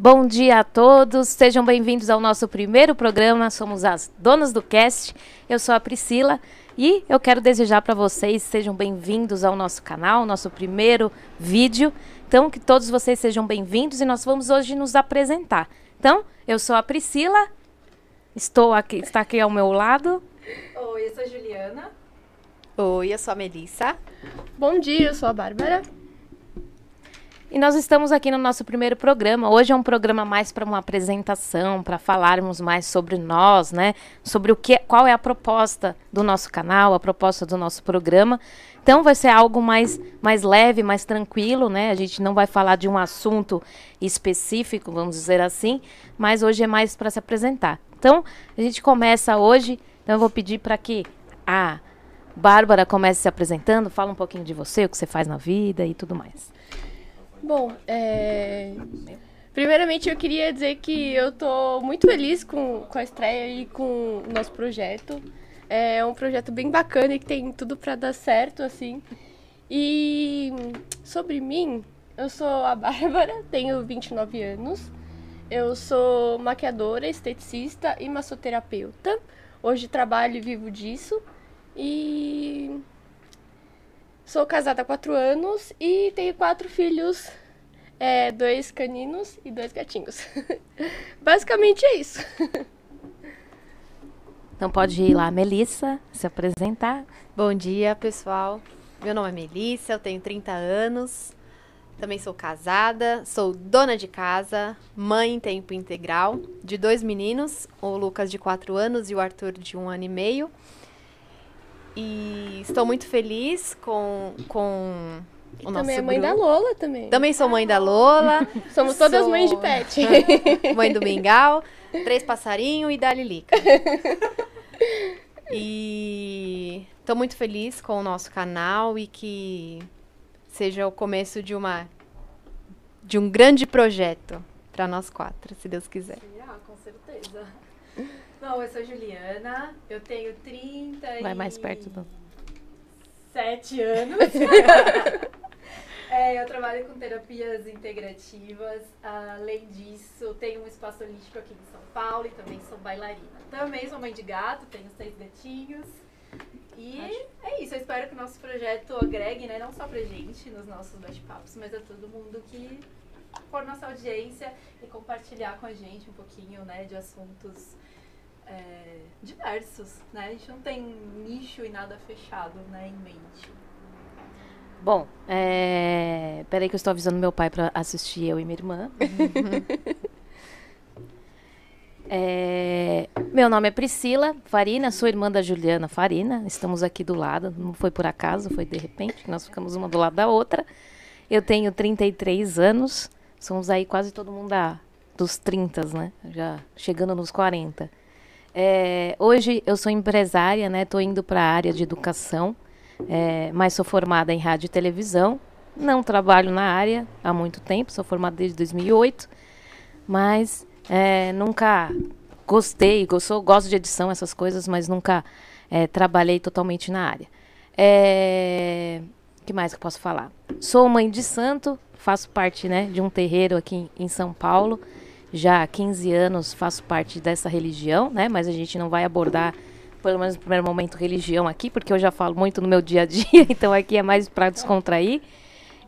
Bom dia a todos, sejam bem-vindos ao nosso primeiro programa. Somos as donas do cast. Eu sou a Priscila e eu quero desejar para vocês sejam bem-vindos ao nosso canal, nosso primeiro vídeo. Então, que todos vocês sejam bem-vindos e nós vamos hoje nos apresentar. Então, eu sou a Priscila, estou aqui, está aqui ao meu lado. Oi, eu sou a Juliana. Oi, eu sou a Melissa. Bom dia, eu sou a Bárbara. E nós estamos aqui no nosso primeiro programa. Hoje é um programa mais para uma apresentação, para falarmos mais sobre nós, né? Sobre o que, qual é a proposta do nosso canal, a proposta do nosso programa. Então vai ser algo mais, mais leve, mais tranquilo, né? A gente não vai falar de um assunto específico, vamos dizer assim, mas hoje é mais para se apresentar. Então, a gente começa hoje. Então eu vou pedir para que a Bárbara comece se apresentando, fala um pouquinho de você, o que você faz na vida e tudo mais. Bom, é... primeiramente eu queria dizer que eu tô muito feliz com, com a estreia e com o nosso projeto. É um projeto bem bacana e que tem tudo para dar certo, assim. E sobre mim, eu sou a Bárbara, tenho 29 anos. Eu sou maquiadora, esteticista e massoterapeuta. Hoje trabalho e vivo disso. E Sou casada há quatro anos e tenho quatro filhos, é, dois caninos e dois gatinhos. Basicamente é isso. Então pode ir lá, Melissa, se apresentar. Bom dia, pessoal. Meu nome é Melissa, eu tenho 30 anos. Também sou casada, sou dona de casa, mãe em tempo integral de dois meninos, o Lucas de 4 anos e o Arthur de um ano e meio. E estou muito feliz com, com o nosso também é mãe grupo. da Lola também. Também sou mãe da Lola. Somos todas sou- mães de pet. mãe do Mingau, três passarinhos e da Lilica. E estou muito feliz com o nosso canal e que seja o começo de uma de um grande projeto para nós quatro, se Deus quiser. Ah, com certeza. Bom, eu sou a Juliana, eu tenho 30 Vai mais perto do. 7 anos. É, eu trabalho com terapias integrativas. Além disso, tenho um espaço holístico aqui em São Paulo e também sou bailarina. Também sou mãe de gato, tenho seis gatinhos. E é isso, eu espero que o nosso projeto agregue, né, não só pra gente nos nossos bate-papos, mas a todo mundo que for nossa audiência e compartilhar com a gente um pouquinho, né, de assuntos é, diversos, né? A gente não tem nicho e nada fechado, né, em mente. Bom, é... peraí que eu estou avisando meu pai para assistir eu e minha irmã. É, Meu nome é Priscila Farina, sou irmã da Juliana Farina. Estamos aqui do lado, não foi por acaso, foi de repente, que nós ficamos uma do lado da outra. Eu tenho 33 anos, somos aí quase todo mundo da, dos 30, né? Já chegando nos 40. É, hoje eu sou empresária, né? Estou indo para a área de educação, é, mas sou formada em rádio e televisão. Não trabalho na área há muito tempo, sou formada desde 2008, mas é, nunca gostei, gostou, gosto de edição, essas coisas, mas nunca é, trabalhei totalmente na área. É, que mais que eu posso falar? Sou mãe de santo, faço parte né, de um terreiro aqui em São Paulo. Já há 15 anos faço parte dessa religião, né? Mas a gente não vai abordar, pelo menos no primeiro momento, religião aqui, porque eu já falo muito no meu dia a dia, então aqui é mais para descontrair.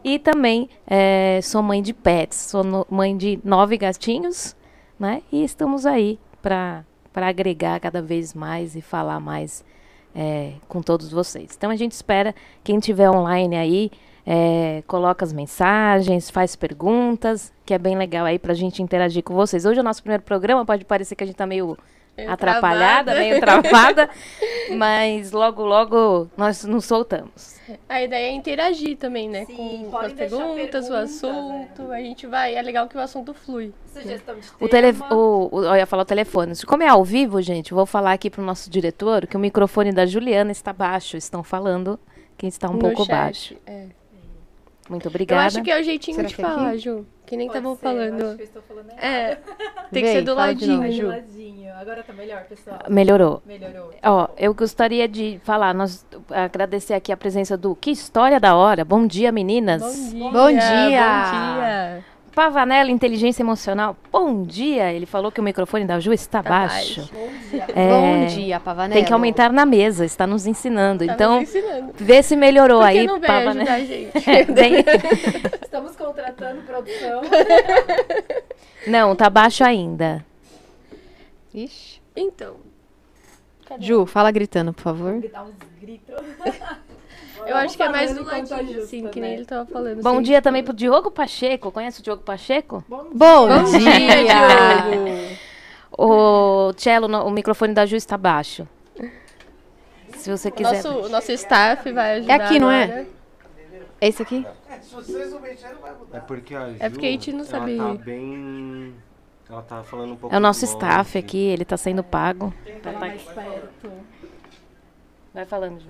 E também é, sou mãe de pets, sou no- mãe de nove gatinhos, né? E estamos aí para agregar cada vez mais e falar mais é, com todos vocês. Então a gente espera quem tiver online aí é, coloca as mensagens, faz perguntas, que é bem legal aí pra gente interagir com vocês. Hoje é o nosso primeiro programa, pode parecer que a gente tá meio Meio atrapalhada, travada. meio travada, mas logo, logo nós nos soltamos. A ideia é interagir também, né? Sim, com, com as perguntas, o perguntas, assunto. A gente vai. É legal que o assunto flui. Sugestão de O tema. tele, o, o, eu ia falar o telefone. Como é ao vivo, gente, vou falar aqui pro nosso diretor que o microfone da Juliana está baixo. Estão falando que está um no pouco chat. baixo. É. Muito Eu obrigada. acho que é o jeitinho Será de que é aqui? falar, Ju. Que nem estavam eu Acho falando. que eu estou falando errado. É. Tem que ser do fala de novo. ladinho, Ju. ladinho. Agora tá melhor, pessoal. Melhorou. Melhorou. Ó, eu gostaria de falar, nós agradecer aqui a presença do Que História da Hora. Bom dia, meninas. Bom dia. Bom dia. Bom dia. Pavanello, inteligência emocional. Bom dia. Ele falou que o microfone da Ju está Tá baixo. baixo. Bom dia. É, Bom dia, Pavanello. Tem que aumentar na mesa, está nos ensinando. Tá então, nos ensinando. vê se melhorou aí, não Pavanello. ajudar gente? É. Estamos contratando produção. Não, tá baixo ainda. Ixi. Então, Ju, fala gritando, por favor. Dar uns gritos. Eu acho que é mais do ajusta, assim, que né? nem ele tava falando. Bom assim. dia também pro Diogo Pacheco. Conhece o Diogo Pacheco? Bom Bom, dia, dia! Diogo! O Cello, o microfone da Ju está baixo. Se você O quiser. nosso, o nosso staff vai ajudar aqui, não é? agora. É esse aqui? Se vocês não mexerem, vai mudar. É porque a Ju, É porque a gente não sabe- Ela tá bem... Ela tá falando um pouco É o nosso longe. staff aqui, ele tá sendo pago. Falar mais perto. Vai falando, Ju.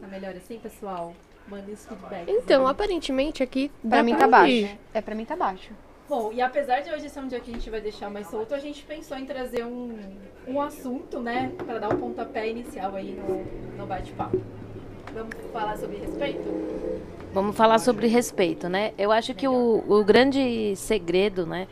Tá melhor assim, pessoal? Mandem os feedbacks. Então, aparentemente aqui. Pra mim tá baixo. É, pra mim tá baixo. Bom, e apesar de hoje ser um dia que a gente vai deixar mais solto, a gente pensou em trazer um, um assunto, né, para dar o pontapé inicial aí no, no bate-papo. Vamos falar sobre respeito? Vamos falar sobre respeito, né? Eu acho que o, o grande segredo, né?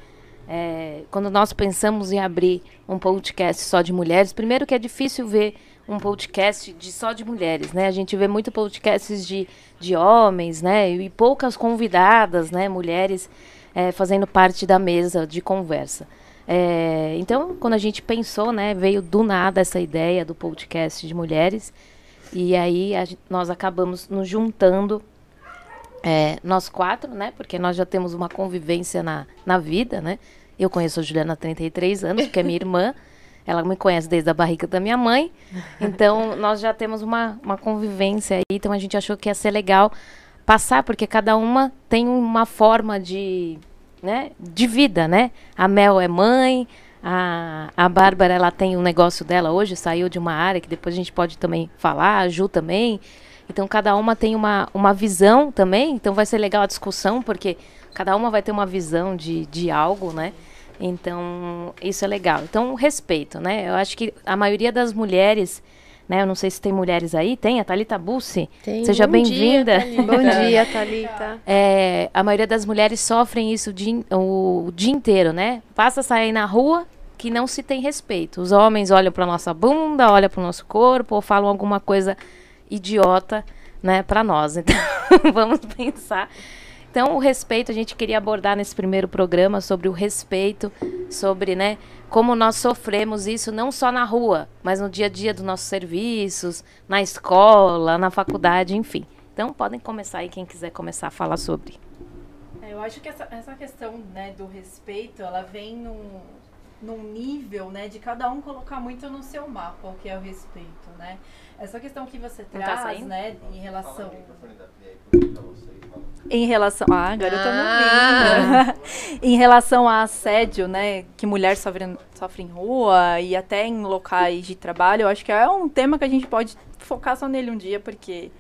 é, quando nós pensamos em abrir um podcast só de mulheres, primeiro que é difícil ver um podcast de só de mulheres, né? A gente vê muito podcasts de, de homens, né? E poucas convidadas, né? Mulheres é, fazendo parte da mesa de conversa. É, então, quando a gente pensou, né? Veio do nada essa ideia do podcast de mulheres. E aí a nós acabamos nos juntando é, nós quatro, né? Porque nós já temos uma convivência na, na vida, né? Eu conheço a Juliana há 33 anos, que é minha irmã. Ela me conhece desde a barriga da minha mãe. Então, nós já temos uma, uma convivência aí. Então, a gente achou que ia ser legal passar, porque cada uma tem uma forma de, né, de vida, né? A Mel é mãe, a, a Bárbara, ela tem um negócio dela hoje, saiu de uma área que depois a gente pode também falar, a Ju também. Então, cada uma tem uma, uma visão também. Então, vai ser legal a discussão, porque cada uma vai ter uma visão de, de algo, né? Então, isso é legal. Então, respeito, né? Eu acho que a maioria das mulheres, né? Eu não sei se tem mulheres aí. Tem, a Thalita Bussi. Tem. Seja bem-vinda. Bom dia, Thalita. É, a maioria das mulheres sofrem isso o dia, o dia inteiro, né? Passa a sair na rua que não se tem respeito. Os homens olham para nossa bunda, olham para o nosso corpo ou falam alguma coisa idiota, né, para nós. Então, vamos pensar. Então, o respeito a gente queria abordar nesse primeiro programa sobre o respeito, sobre, né, como nós sofremos isso não só na rua, mas no dia a dia dos nossos serviços, na escola, na faculdade, enfim. Então, podem começar aí quem quiser começar a falar sobre. É, eu acho que essa, essa questão né, do respeito, ela vem num, num nível né, de cada um colocar muito no seu mapa o que é o respeito, né? Essa questão que você tá traz, saindo? né, em relação... Em relação. Ah, agora eu tô me Ah. em relação a assédio, né? Que mulher sofre, sofre em rua e até em locais de trabalho, eu acho que é um tema que a gente pode focar só nele um dia, porque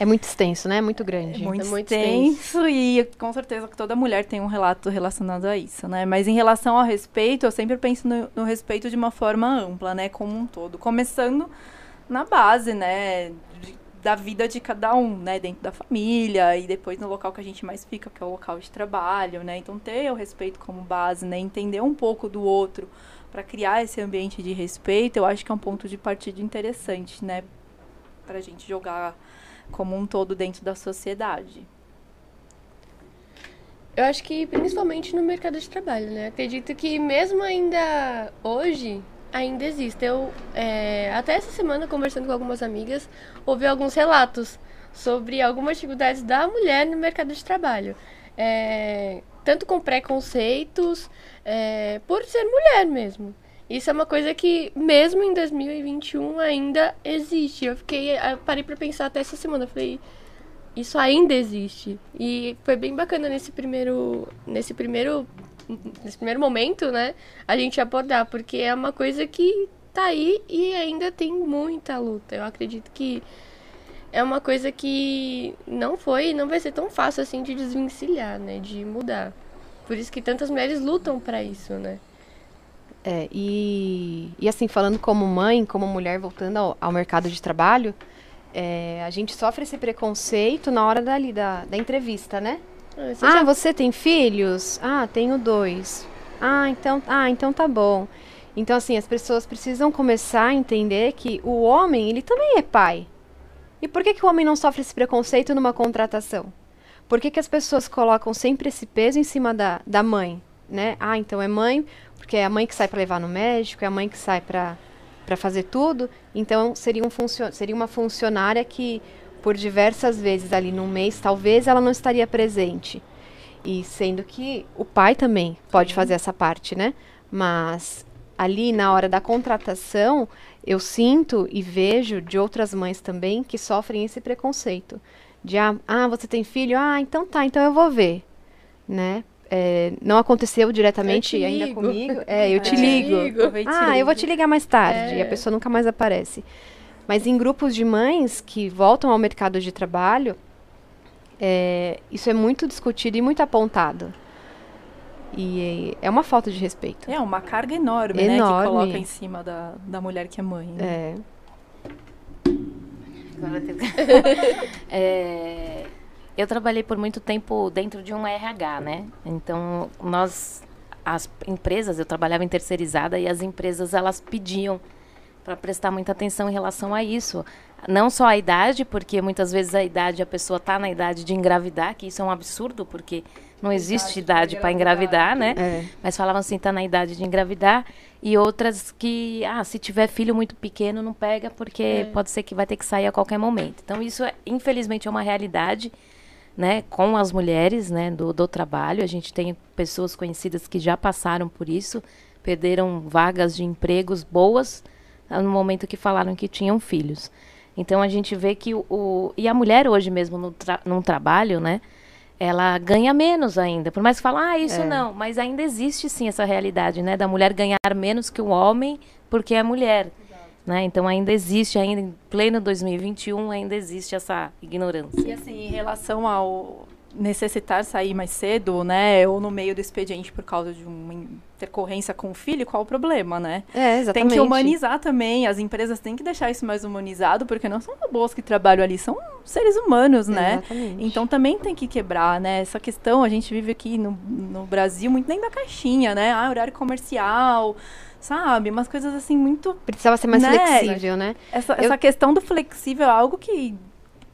É muito extenso, né? Muito é grande. muito, É muito extenso e com certeza que toda mulher tem um relato relacionado a isso, né? Mas em relação ao respeito, eu sempre penso no, no respeito de uma forma ampla, né? Como um todo. Começando na base, né? de- da vida de cada um, né? Dentro da família e depois no local que a gente mais fica, que é o local de trabalho, né? Então ter o respeito como base, né? Entender um pouco do outro para criar esse ambiente de respeito, eu acho que é um ponto de partida interessante, né? Pra gente jogar como um todo dentro da sociedade. Eu acho que principalmente no mercado de trabalho, né? Acredito que mesmo ainda hoje, ainda existe. Eu, é, até essa semana, conversando com algumas amigas, ouvi alguns relatos sobre algumas dificuldades da mulher no mercado de trabalho. É, tanto com preconceitos, é, por ser mulher mesmo. Isso é uma coisa que, mesmo em 2021, ainda existe. Eu fiquei, eu parei pra pensar até essa semana. Falei, isso ainda existe. E foi bem bacana nesse primeiro, nesse primeiro, nesse primeiro momento, né? A gente abordar, porque é uma coisa que tá aí e ainda tem muita luta. Eu acredito que é uma coisa que não foi, não vai ser tão fácil assim de desvencilhar, né? De mudar. Por isso que tantas mulheres lutam pra isso, né? É, e, e assim, falando como mãe, como mulher voltando ao, ao mercado de trabalho, é, a gente sofre esse preconceito na hora dali, da, da entrevista, né? Ah, você Ah, já- você tem filhos? Ah, tenho dois. Ah, então, ah, então tá bom. Então, assim, as pessoas precisam começar a entender que o homem, ele também é pai. E por que, que o homem não sofre esse preconceito numa contratação? Por que, que as pessoas colocam sempre esse peso em cima da, da mãe? Né? Ah, então é mãe, porque é a mãe que sai para levar no médico, é a mãe que sai para fazer tudo. Então, seria, um funcio seria uma funcionária que, por diversas vezes ali no mês, talvez ela não estaria presente. E sendo que o pai também pode fazer essa parte, né? Mas ali na hora da contratação, eu sinto e vejo de outras mães também que sofrem esse preconceito. De, ah, ah, você tem filho? Ah, então tá, então eu vou ver, né? É, não aconteceu diretamente Eu te ainda comigo. É, eu te É. ligo. Ligo. Ah, eu vou te ligar mais tarde. É. E a pessoa nunca mais aparece. Mas em grupos de mães que voltam ao mercado de trabalho, é, isso é muito discutido e muito apontado. E é uma falta de respeito. É uma carga enorme, né? Que Enorme. coloca em cima da, da mulher que é mãe. né? É. É, eu trabalhei por muito tempo dentro de um RH, né? Então, nós, as empresas, eu trabalhava em terceirizada e as empresas, elas pediam para prestar muita atenção em relação a isso. Não só a idade, porque muitas vezes a idade, a pessoa está na idade de engravidar, que isso é um absurdo, porque não existe idade para engravidar, né? É. Mas falavam assim, tá na idade de engravidar. E outras que, ah, se tiver filho muito pequeno, não pega, porque pode ser que vai ter que sair a qualquer momento. Então, isso, é, infelizmente, é uma realidade, né, com as mulheres, né, do, do trabalho. A gente tem pessoas conhecidas que já passaram por isso, perderam vagas de empregos boas no momento que falaram que tinham filhos. Então, a gente vê que o... o- e a mulher hoje mesmo, no tra num trabalho, né, ela ganha menos ainda. Por mais que fale, ah, isso É. não, mas ainda existe sim essa realidade, né, da mulher ganhar menos que o homem porque é mulher. Né? Então ainda existe, ainda em pleno 2021, ainda existe essa ignorância. E assim, em relação ao necessitar sair mais cedo, né? Ou no meio do expediente por causa de uma intercorrência com o filho, qual o problema, né? É, exatamente. Tem que humanizar também, as empresas têm que deixar isso mais humanizado, porque não são robôs que trabalham ali, são seres humanos, né? Exatamente. Então também tem que quebrar, né? Essa questão, a gente vive aqui no, no Brasil muito nem da caixinha, né? Ah, horário comercial, sabe? Umas coisas assim muito. Precisava ser mais Né? flexível, né? Essa, Eu- essa questão do flexível é algo que,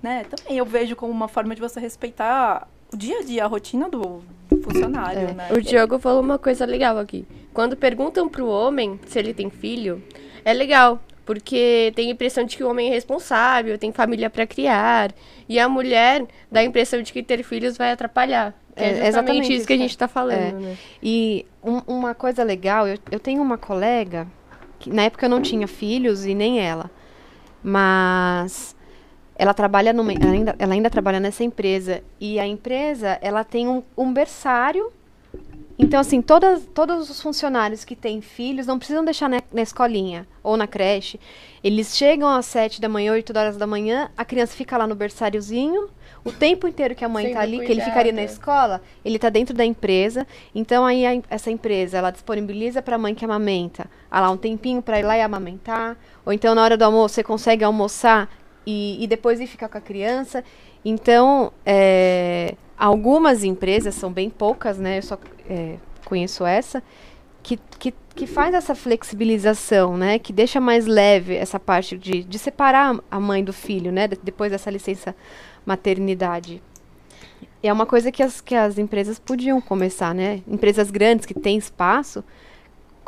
né, também eu vejo como uma forma de você respeitar o dia a dia, a rotina do, funcionário, É. né? O Diogo falou uma coisa legal aqui. Quando perguntam pro homem se ele tem filho, é legal. Porque tem a impressão de que o homem é responsável, tem família pra criar. E a mulher dá a impressão de que ter filhos vai atrapalhar. Que é, É, justamente exatamente isso que a gente tá falando, É. né? E um- uma coisa legal, eu, eu tenho uma colega, que na época eu não tinha filhos e nem ela, mas ela trabalha numa, ela ainda, ela ainda trabalha nessa empresa e a empresa ela tem um, um berçário. Então assim, todas, todos os funcionários que têm filhos não precisam deixar na, na escolinha ou na creche. Eles chegam às sete da manhã, oito horas da manhã, a criança fica lá no berçáriozinho, o tempo inteiro que a mãe está ali, que ele ficaria na escola, ele está dentro da empresa. Então aí a essa empresa ela disponibiliza para a mãe que amamenta, ah lá um tempinho para ir lá e amamentar, ou então na hora do almoço você consegue almoçar e, e depois ir ficar com a criança. Então é, algumas empresas são bem poucas, né? Eu só é, conheço essa que, que, que faz essa flexibilização, né? Que deixa mais leve essa parte de, de separar a mãe do filho, né? de- depois dessa licença maternidade. E é uma coisa que as, que as empresas podiam começar, né? Empresas grandes que têm espaço,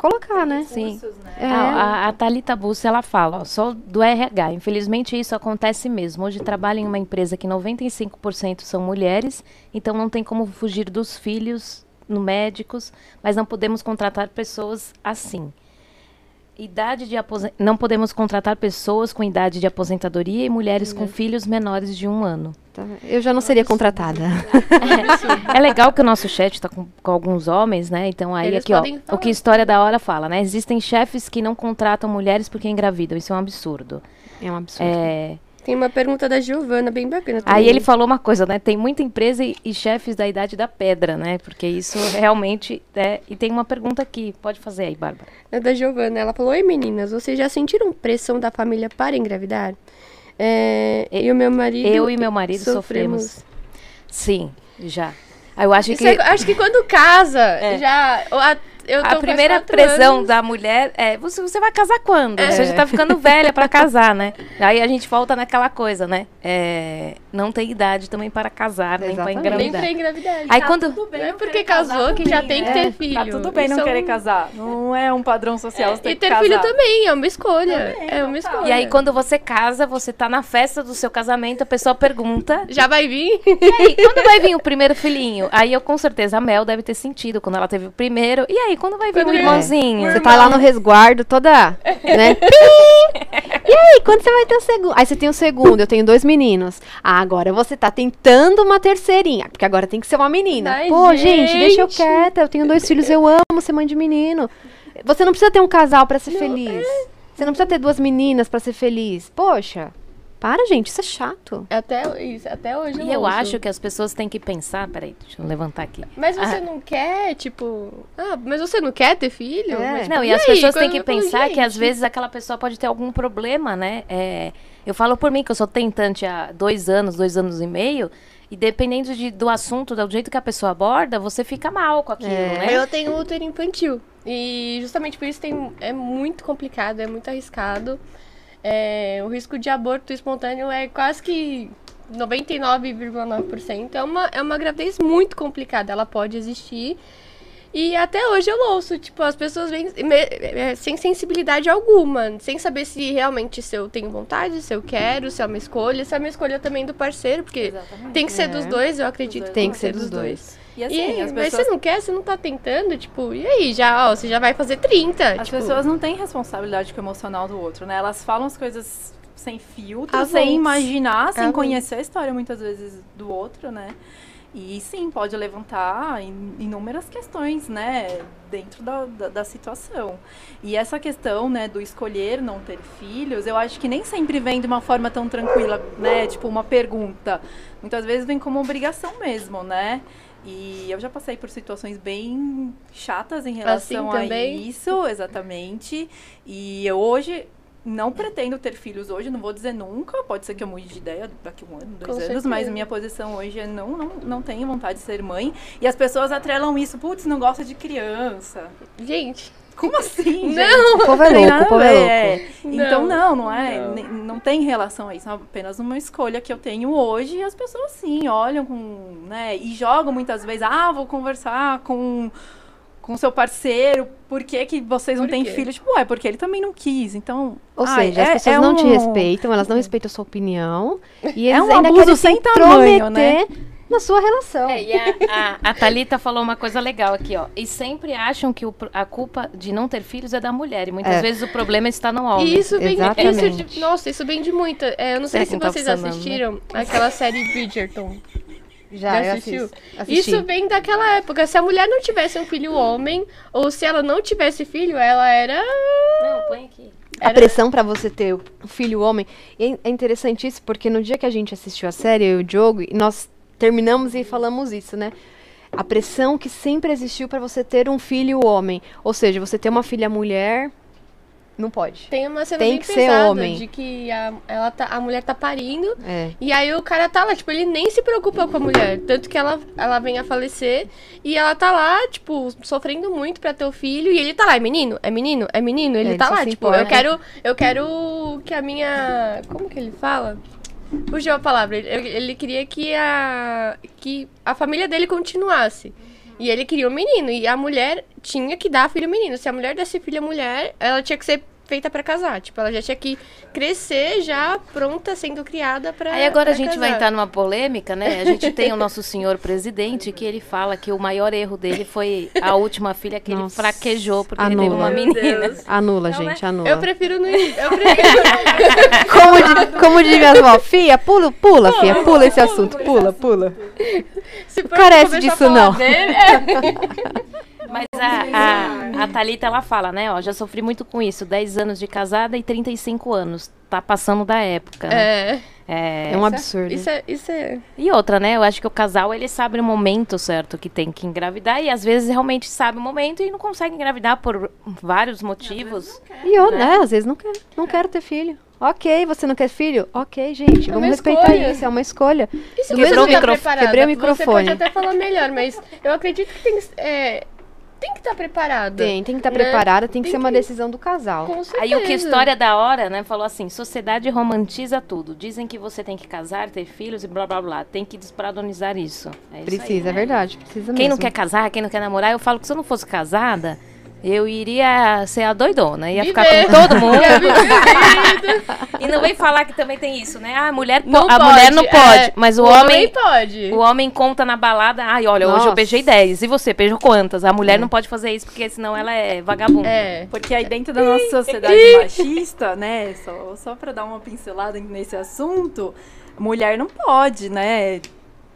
colocar, né? Sim. Cursos, né? É. Ah, a, a Thalita Bussi, ela fala, ó, só do RH. Infelizmente, isso acontece mesmo. Hoje trabalho em uma empresa que 95% são mulheres, então não tem como fugir dos filhos no médicos, mas não podemos contratar pessoas assim. Idade de aposen- Não podemos contratar pessoas com idade de aposentadoria e mulheres com filhos menores de um ano. Tá? Eu já não seria contratada. É legal que o nosso chat está com, com alguns homens, né? Então aí Eles aqui, ó, podem o falar. que História da Hora fala, né? Existem chefes que não contratam mulheres porque engravidam. Isso é um absurdo. É um absurdo. É, Tem uma pergunta da Giovana bem bacana também. Aí ele falou uma coisa, né? Tem muita empresa e, e chefes da idade da pedra, né? Porque isso realmente é. E tem uma pergunta aqui, pode fazer aí, Bárbara. É da Giovana. Ela falou: Oi meninas, vocês já sentiram pressão da família para engravidar? É, eu e o meu marido. Eu e meu marido sofremos. Sim, já. Eu acho Isso que é- acho que quando casa, já. a- eu tô a primeira pressão anos. da mulher é você, você vai casar quando? É. Você já tá ficando velha pra casar, né? Aí a gente volta naquela coisa, né? É, não tem idade também para casar, nem para Exatamente. Nem engravidar. pra engravidar. Aí Tá quando tudo bem Não é não porque casou que já tem que né? ter filho. Tá tudo bem não Isso é querer um- casar. Não é um padrão social você ter E que ter casar. filho também, é uma escolha. Também, é uma escolha. E aí, quando você casa, você tá na festa do seu casamento, a pessoa pergunta: Já vai vir? E aí, quando vai vir o primeiro filhinho? Aí eu, com certeza, a Mel deve ter sentido quando ela teve o primeiro. E aí, quando vai vir Quando o vem- irmãozinho? Você tá lá no resguardo toda, né? E aí, quando você vai ter o segundo? Aí você tem o segundo, eu tenho dois meninos. Ah, agora você tá tentando uma terceirinha, porque agora tem que ser uma menina. Ai, Pô, gente, deixa eu gente. quieta, eu tenho dois filhos, eu amo ser mãe de menino. Você não precisa ter um casal pra ser feliz. Você não precisa ter duas meninas pra ser feliz. Poxa, para, gente, isso é chato. Até, isso, até hoje E eu ouço. acho que as pessoas têm que pensar. Peraí, deixa eu levantar aqui. Mas você Ah. não quer, tipo... Ah, mas você não quer ter filho? É. Mas, Não, e, aí, as pessoas têm que eu pensar que às vezes aquela pessoa pode ter algum problema, né? É, eu falo por mim, que eu sou tentante há dois anos, dois anos e meio, e dependendo de- do assunto, do jeito que a pessoa aborda, você fica mal com aquilo, É. né? Eu tenho útero infantil. E justamente por isso tem, é muito complicado, é muito arriscado. É, o risco de aborto espontâneo é quase que 99,9%. É uma, é uma gravidez muito complicada, ela pode existir. E até hoje eu ouço, tipo, as pessoas vêm é, sem sensibilidade alguma, sem saber se realmente se eu tenho vontade, se eu quero, se é uma escolha, se é uma escolha também do parceiro, porque tem que ser dos dois, eu acredito que Tem que ser dos dois. E assim, e, as mas pessoas você não quer, você não tá tentando, tipo, e aí, já, ó, você já vai fazer 30. As tipo, pessoas não têm responsabilidade com o emocional do outro, né? Elas falam as coisas sem filtro, sem imaginar, sem conhecer a história muitas vezes do outro, né? E sim, pode levantar in- inúmeras questões, né, dentro da, da, da situação. E essa questão, né, do escolher não ter filhos, eu acho que nem sempre vem de uma forma tão tranquila, né, tipo uma pergunta. Muitas vezes vem como obrigação mesmo, né? E eu já passei por situações bem chatas em relação a também? isso, exatamente. E eu hoje não pretendo ter filhos hoje, não vou dizer nunca, pode ser que eu mude de ideia daqui a um ano, dois Com anos, certeza. mas minha posição hoje é não, não, não tenho vontade de ser mãe. E as pessoas atrelam isso, putz, não gosta de criança. Gente, Como assim? gente? não! O povo é louco, o povo é louco. é. Então, não, não é. Não. Não tem relação a isso. É apenas uma escolha que eu tenho hoje. E as pessoas, sim, olham com. né? E jogam muitas vezes. Ah, vou conversar com. Com seu parceiro, por que, que vocês não têm filho? Tipo, é porque ele também não quis. Então. Ou ai, seja, as é- pessoas é não te um- respeitam, elas não respeitam a sua opinião. E eles É um ainda abuso querem sem se tamanho, né? Na sua relação. É, e a, a, a Thalita falou uma coisa legal aqui, ó. E sempre acham que o a culpa de não ter filhos é da mulher. E muitas É. vezes o problema está no homem. E isso vem, isso de, nossa, isso vem de muita. é, eu não sei Será que se tá vocês assistiram aquela série Bridgerton. Já, Já assistiu? Isso vem daquela época. Se a mulher não tivesse um filho homem, ou se ela não tivesse filho, ela era. Não, põe aqui. A pressão pra você ter o filho homem. E é- é interessante isso, porque no dia que a gente assistiu a série, eu e o Diogo, e nós terminamos e falamos isso, né? A pressão que sempre existiu pra você ter um filho homem. Ou seja, você ter uma filha mulher, não pode. Tem uma cena Tem bem que ser pesada homem. de que a, ela tá, a mulher tá parindo. É. E aí o cara tá lá, tipo, ele nem se preocupa com a mulher. Tanto que ela, ela vem a falecer. E ela tá lá, tipo, sofrendo muito pra ter o filho. E ele tá lá, é menino? É menino? É menino? Ele Ele tá lá, tipo, importa. eu quero. Eu quero que a minha. Como que ele fala? Fugiu a palavra. Ele, ele queria que a. que a família dele continuasse. E ele queria um menino. E a mulher tinha que dar filho menino. Se a mulher desse filho mulher, ela tinha que ser feita pra casar. Tipo, ela já tinha que crescer já pronta, sendo criada pra. Aí agora a gente vai casar. entrar numa polêmica, né? A gente tem o nosso senhor presidente que ele fala que o maior erro dele foi a última filha que ele Nossa. fraquejou porque ele teve Anula. uma menina. Anula, Não, gente, né? anula. Eu prefiro não. Eu prefiro. Como, di- como diria as vó, fia, pula, pula, fia, pula esse assunto, pula, pula. Se for Carece disso, não. dele, é. Mas a, a, a Thalita, ela fala, né? Ó, já sofri muito com isso. 10 anos de casada e 35 anos. Tá passando da época, né? É. É, É um absurdo. Isso é. Isso é. E outra, né? Eu acho que o casal, ele sabe o momento certo que tem que engravidar. E às vezes realmente sabe o momento e não consegue engravidar por vários motivos. E eu, né, às vezes não quero, não quero ter filho. Ok, você não quer filho? Ok, gente, É vamos uma respeitar escolha. isso, é uma escolha. E se Do você mesmo não tá micro- preparada? quebrei o Você microfone. pode até falar melhor, mas eu acredito que tem, é, tem que estar preparada. Tem, tem que estar Né? preparada, tem que Tem ser uma que- decisão do casal. Com certeza. Aí o que história da hora, né? Falou assim: sociedade romantiza tudo. Dizem que você tem que casar, ter filhos e blá blá blá. Tem que despadronizar isso. É isso Precisa, aí, é né? verdade, precisa Quem não mesmo. quer casar, quem não quer namorar, eu falo que se eu não fosse casada, eu iria ser a doidona, ia ficar com todo mundo. E não vem falar que também tem isso, né? Ah, a mulher, Não a mulher não pode, pode, é, mas o, o homem, pode. o homem conta na balada, ai, olha, hoje Nossa. eu beijei 10, e você, beijou quantas? A mulher não pode fazer isso porque senão ela é vagabunda. É. Porque aí dentro da nossa sociedade machista, né, só, só para dar uma pincelada nesse assunto, mulher não pode, né,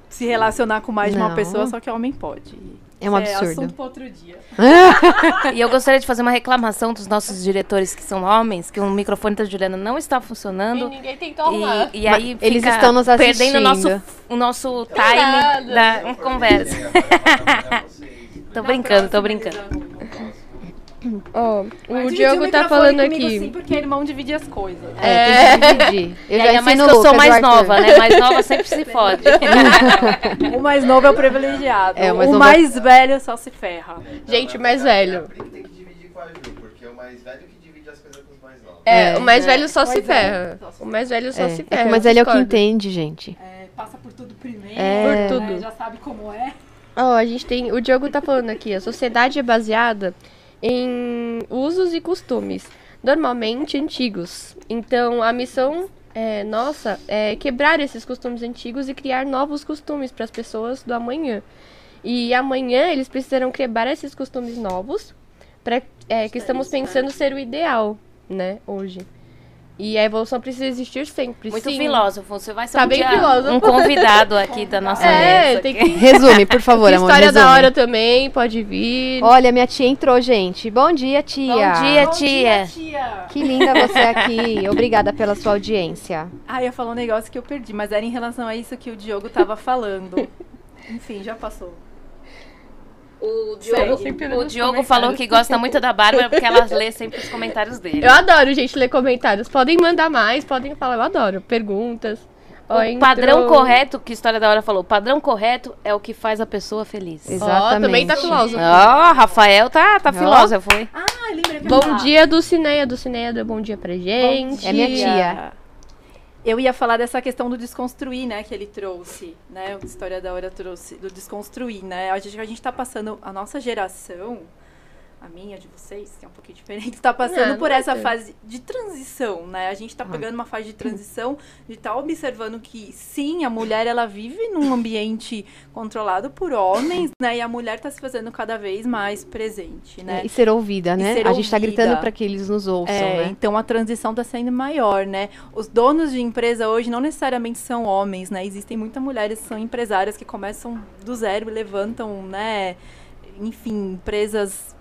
se relacionar com mais de uma Não. pessoa, só que homem pode. É um Isso absurdo. assunto para outro dia. E eu gostaria de fazer uma reclamação dos nossos diretores que são homens, que o microfone da Juliana não está E funcionando. ninguém tentou arrumar. E, e aí eles fica estão nos perdendo o nosso, assistindo. o nosso time nada. da conversa. tô brincando, tô brincando. Ó, Vai o Diogo tá falando aqui. Sim, porque irmão divide as coisas. É, tem que dividir. Eu já ainda mais ensino que eu sou mais nova, né? Mais nova sempre se fode. O mais novo é o privilegiado. É, o mais o novo é- mais velho só se ferra. Gente, mais velho. Tem que dividir com a Ju, porque é o mais velho que divide as coisas com os mais novos. É, É. o mais velho só Pois se é. ferra. O mais velho só É, se é ferra. o mais velho é o que entende, gente. É, passa por tudo primeiro, É. Por né, tudo. já sabe como é. Ó, a gente tem. O Diogo tá falando aqui, a sociedade é baseada em usos e costumes, normalmente antigos. Então, a missão é, nossa é quebrar esses costumes antigos e criar novos costumes para as pessoas do amanhã. E amanhã eles precisarão quebrar esses costumes novos, para que estamos pensando ser o ideal, né, hoje. E a evolução precisa existir sempre. Muito sim. filósofo. Você vai ser Tá um, bem dia filósofo. um convidado aqui da nossa É, mesa. tem que. Resume, por favor, amor. História da resume. hora também, pode vir. Olha, minha tia entrou, gente. Bom dia, tia. Bom dia, Bom tia. tia. Que linda você aqui. Obrigada pela sua audiência. Ah, eu ia falar um negócio que eu perdi, mas era em relação a isso que o Diogo tava falando. Enfim, já passou. O. Diogo, o Diogo falou que gosta muito da Bárbara porque ela lê sempre os comentários dele. Eu adoro, gente, ler comentários. Podem mandar mais, podem falar, eu adoro. Perguntas. Ó, O entrou- padrão correto, que História da Hora falou, o padrão correto é o que faz a pessoa feliz. Exato. Ó, também tá Exatamente. filósofo. Ó, Rafael tá, tá Ó. filósofo, hein? Ah, lembrei que eu ia Bom falar. dia, Dulcineia. Dulcineia deu bom dia pra gente. É minha tia. Eu ia falar dessa questão do desconstruir, né, que ele trouxe, né, o História da Hora trouxe, do desconstruir, né, a gente, a gente tá passando, a nossa geração, a minha, de vocês, que é um pouquinho diferente, tá passando Não, por não é essa fase de transição, né, a gente tá pegando uma fase de transição, de estar observando que, sim, a mulher, ela vive num ambiente controlado por homens, né, e a mulher tá se fazendo cada vez mais presente, né. E ser ouvida, né? ser a gente tá ouvida. gritando pra que eles nos ouçam, É, né? então a transição está sendo maior, né? Os donos de empresa hoje não necessariamente são homens, né? Existem muitas mulheres que são empresárias que começam do zero e levantam, né? Enfim, empresas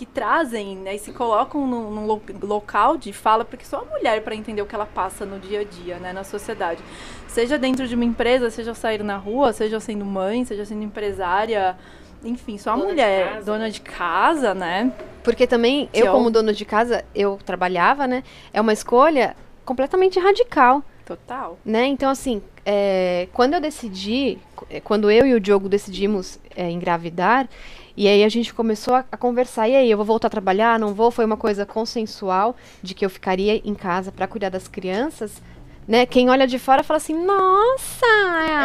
que trazem, né? E se colocam num, num lo- local de fala, porque só a mulher para entender o que ela passa no dia a dia, né? Na sociedade. Seja dentro de uma empresa, seja sair na rua, seja sendo mãe, seja sendo empresária... Enfim, só a Dona de mulher, casa, dona né? de casa, né? Porque também, Que eu é como dono de casa, eu trabalhava, né? É uma escolha completamente radical, Total. né? Então, assim, é, quando eu decidi, é, quando eu e o Diogo decidimos é, engravidar, e aí a gente começou a, a conversar, e aí, eu vou voltar a trabalhar, não vou? Foi uma coisa consensual de que eu ficaria em casa para cuidar das crianças, né? Quem olha de fora fala assim, nossa!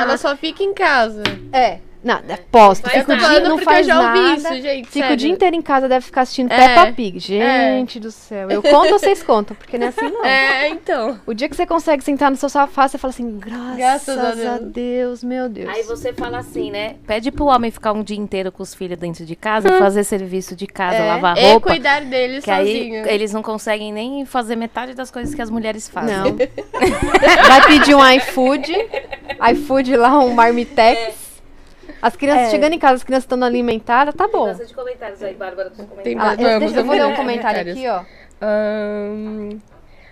Ela só fica em casa. É, não, posto, Faz fica o nada. dia, não faz eu já ouvi nada. isso, gente. Fica o dia inteiro em casa, deve ficar assistindo É. Peppa Pig. Gente do céu. Eu conto ou vocês contam? Porque não é assim, não. É, então. O dia que você consegue sentar no seu sofá, você fala assim, graças, Graças a a, Deus. Deus. meu Deus. Aí você fala assim, né? Pede pro homem ficar um dia inteiro com os filhos dentro de casa, fazer serviço de casa, É. lavar E roupa. cuidar deles Que aí sozinho. eles não conseguem nem fazer metade das coisas que as mulheres fazem. Não. Vai pedir um iFood, iFood lá, um Marmitex. As crianças É. chegando em casa, as crianças estando alimentadas, tá bom. de comentários aí, Bárbara, dos Tem Ah, deixa, eu vou ler um comentário comentários. aqui, ó. Ahn,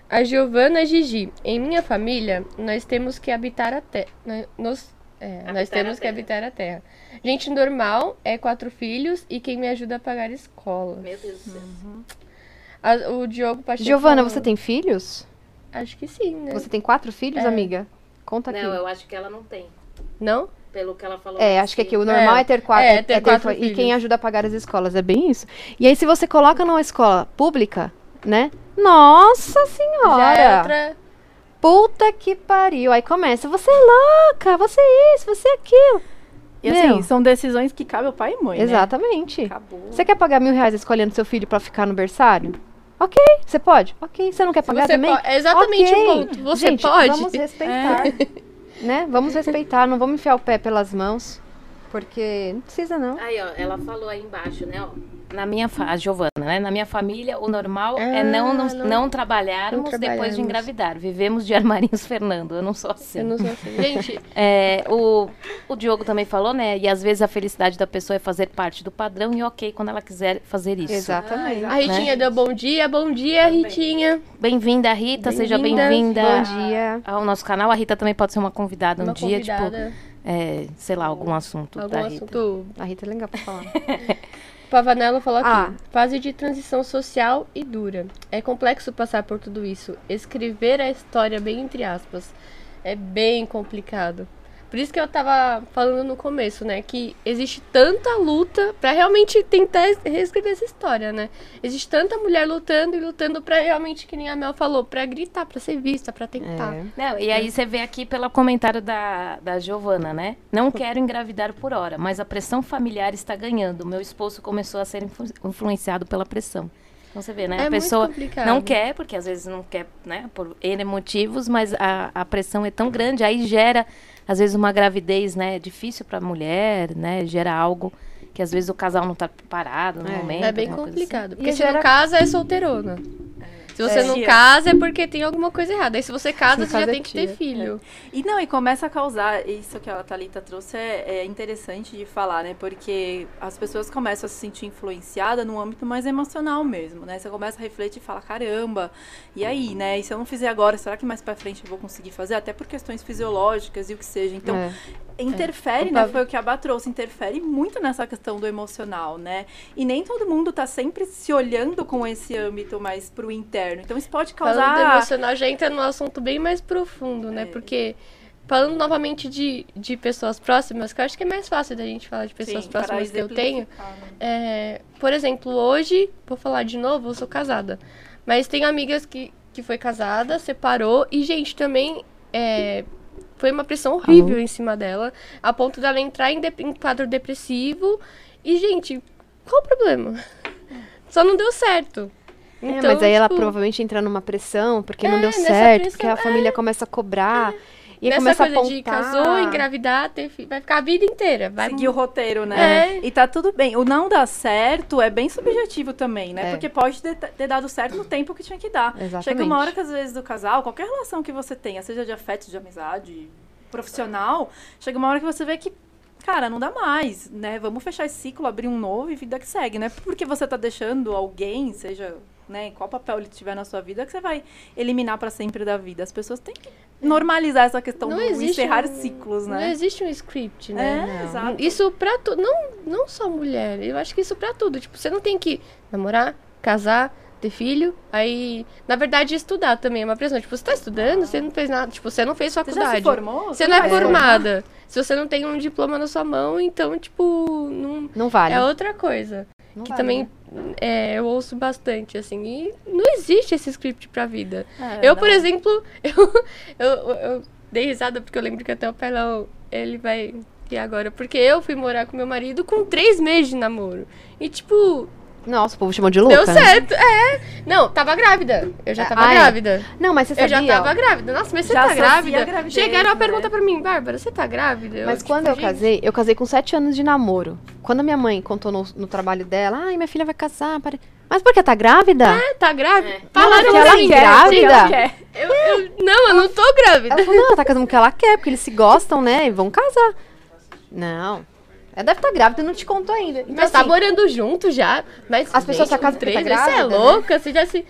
a Giovana Gigi. Em minha família, nós temos que habitar a terra. Nós, é, nós temos que habitar a terra. Gente normal é quatro filhos e quem me ajuda a pagar a escola. Meu Deus do céu. A- o Diogo Pacheco. Giovana, falou- você tem filhos? Acho que sim, né? Você tem quatro filhos, É. amiga? Conta aqui. Não, eu acho que ela não tem. Não? Pelo que ela falou. É, acho que aqui o normal é, ter quatro. É, ter quatro E filhos. quem ajuda a pagar as escolas, é bem isso. E aí, se você coloca numa escola pública, né? Nossa Já é senhora! outra. Puta que pariu. Aí começa, você é louca, você é isso, você é aquilo. E assim, Meu. são decisões que cabem ao pai e mãe, né? Exatamente. Acabou. Você quer pagar mil reais escolhendo seu filho pra ficar no berçário? Ok, você pode. Ok, você não quer pagar Você também? po- é exatamente Ok. o ponto. Você Gente, pode? Vamos respeitar. Né? Vamos respeitar, não vamos enfiar o pé pelas mãos. Porque não precisa, não. Aí, ó, ela falou aí embaixo, né, ó. Na minha fa... a Giovana, né? Na minha família, o normal é Ah, não, não, não- não trabalharmos não depois de engravidar. Vivemos de armarinhos Fernando. Eu não sou assim. Eu não sou assim. Gente, É, o, o Diogo também falou, né? E às vezes a felicidade da pessoa é fazer parte do padrão e ok quando ela quiser fazer isso. Exatamente. a Ritinha deu bom dia. Bom dia, Ritinha. Bem-vinda, Rita. Seja Bem-vinda. dia. ao nosso canal. A Rita também pode ser uma convidada um Uma dia, tipo. É, sei lá, algum assunto algum da Rita. assunto. A Rita é legal pra falar. Pavanello falou aqui. Ah. Fase de transição social e dura. É complexo passar por tudo isso. Escrever a história bem entre aspas. É bem complicado. Por isso que eu tava falando no começo, né? Que existe tanta luta pra realmente tentar es- reescrever essa história, né? Existe tanta mulher lutando e lutando pra realmente, que nem a Mel falou, pra gritar, pra ser vista, pra tentar. É. Não, e aí você vê aqui pelo comentário da, da Giovana, né? Não quero engravidar por hora, mas a pressão familiar está ganhando. Meu esposo começou a ser influ- influenciado pela pressão. Então você vê, né? É a muito pessoa complicado. não quer, porque às vezes não quer, né? Por N motivos, mas a, a pressão é tão grande, aí gera, às vezes, uma gravidez, né? Difícil para a mulher, né? Gera algo que às vezes o casal não está preparado no É. momento. É bem assim. complicado. Porque E se gera- não casa, é solteirona. Se você É. não Tia. casa, é porque tem alguma coisa errada. Aí se você casa, Se você já é tem que ter tia. filho. E não, e começa a causar, isso que a Thalita trouxe é, é interessante de falar, né? Porque as pessoas começam a se sentir influenciadas no âmbito mais emocional mesmo, né? Você começa a refletir e fala, caramba, e aí, né? E se eu não fizer agora, será que mais pra frente eu vou conseguir fazer? Até por questões fisiológicas e o que seja. Então, É. interfere, O né? Foi o que a Bá trouxe, interfere muito nessa questão do emocional, né? E nem todo mundo tá sempre se olhando com esse âmbito mais pro interno. Então isso pode Falando do causar. emocional, já entra num assunto bem mais profundo, né? É. Porque, falando novamente de, de pessoas próximas, que eu acho que é mais fácil da gente falar de pessoas Sim, próximas que eu tenho. exemplificar, né? É, por exemplo, hoje, vou falar de novo, eu sou casada. Mas tenho amigas que, que foi casada, separou, e, gente, também é, foi uma pressão horrível em cima dela, a ponto dela entrar em, dep- em quadro depressivo. E, gente, qual o problema? Só não deu certo. É, Então, mas aí ela tipo, provavelmente entra numa pressão, porque não É, deu nessa certo, pressão, porque a família começa a cobrar. E Nessa começa coisa a de apontar. casou, engravidar, ter filho, vai ficar a vida inteira. Vai seguir o roteiro, né? É. E tá tudo bem. O não dar certo é bem subjetivo também, né? É. Porque pode ter, ter dado certo no tempo que tinha que dar. Exatamente. Chega uma hora que às vezes do casal, qualquer relação que você tenha, seja de afeto, de amizade, profissional, chega uma hora que você vê que Cara, não dá mais, né? Vamos fechar esse ciclo, abrir um novo e vida que segue. Não é porque você tá deixando alguém, seja, né, qual papel ele tiver na sua vida, que você vai eliminar pra sempre da vida. As pessoas têm que normalizar essa questão Não do encerrar um- ciclos, Não né? existe um script, né? É, exato. Isso pra tudo. Não, não só mulher. Eu acho que isso pra tudo. Tipo, você não tem que namorar, casar, ter filho. Aí, na verdade, estudar também é uma pressão. Tipo, você tá estudando, você não fez nada. Tipo, você não fez Você já faculdade. se formou? Você não é formar? formada. Se você não tem um diploma na sua mão, então, tipo, não. Não vale. É outra coisa. Não que vale, também né? é, eu ouço bastante, assim. E não existe esse script pra vida. É, Eu, não. por exemplo, eu, eu, eu dei risada porque eu lembro que até o Pelão, ele vai rir agora. Porque eu fui morar com meu marido com três meses de namoro. E, tipo, Nossa, o povo chamou de louca. deu né? certo. É. Não, tava grávida. Eu já tava Ah, é? grávida. Não, mas você Eu sabia? já tava grávida. Nossa, mas você Já tá grávida? gravidez, Chegaram a né? perguntar pra mim, Bárbara, você tá grávida? Mas tipo, quando eu gente, casei, eu casei com sete anos de namoro. Quando a minha mãe contou no, no trabalho dela, ai, minha filha vai casar. pare- Mas por que tá grávida? "Ah, Tá grávida? É. Falaram porque ela mim. quer, grávida? Porque ela quer. Eu, eu- não, eu não tô grávida. Ela falou, não, ela tá casando com o que ela quer, porque eles se gostam, né? E vão casar. Não. Ela deve estar grávida e não te contou ainda. Então, Mas tá assim, morando junto já. Mas, As pessoas só casam porque tá meses, Você é grávida, né? louca? Você já se...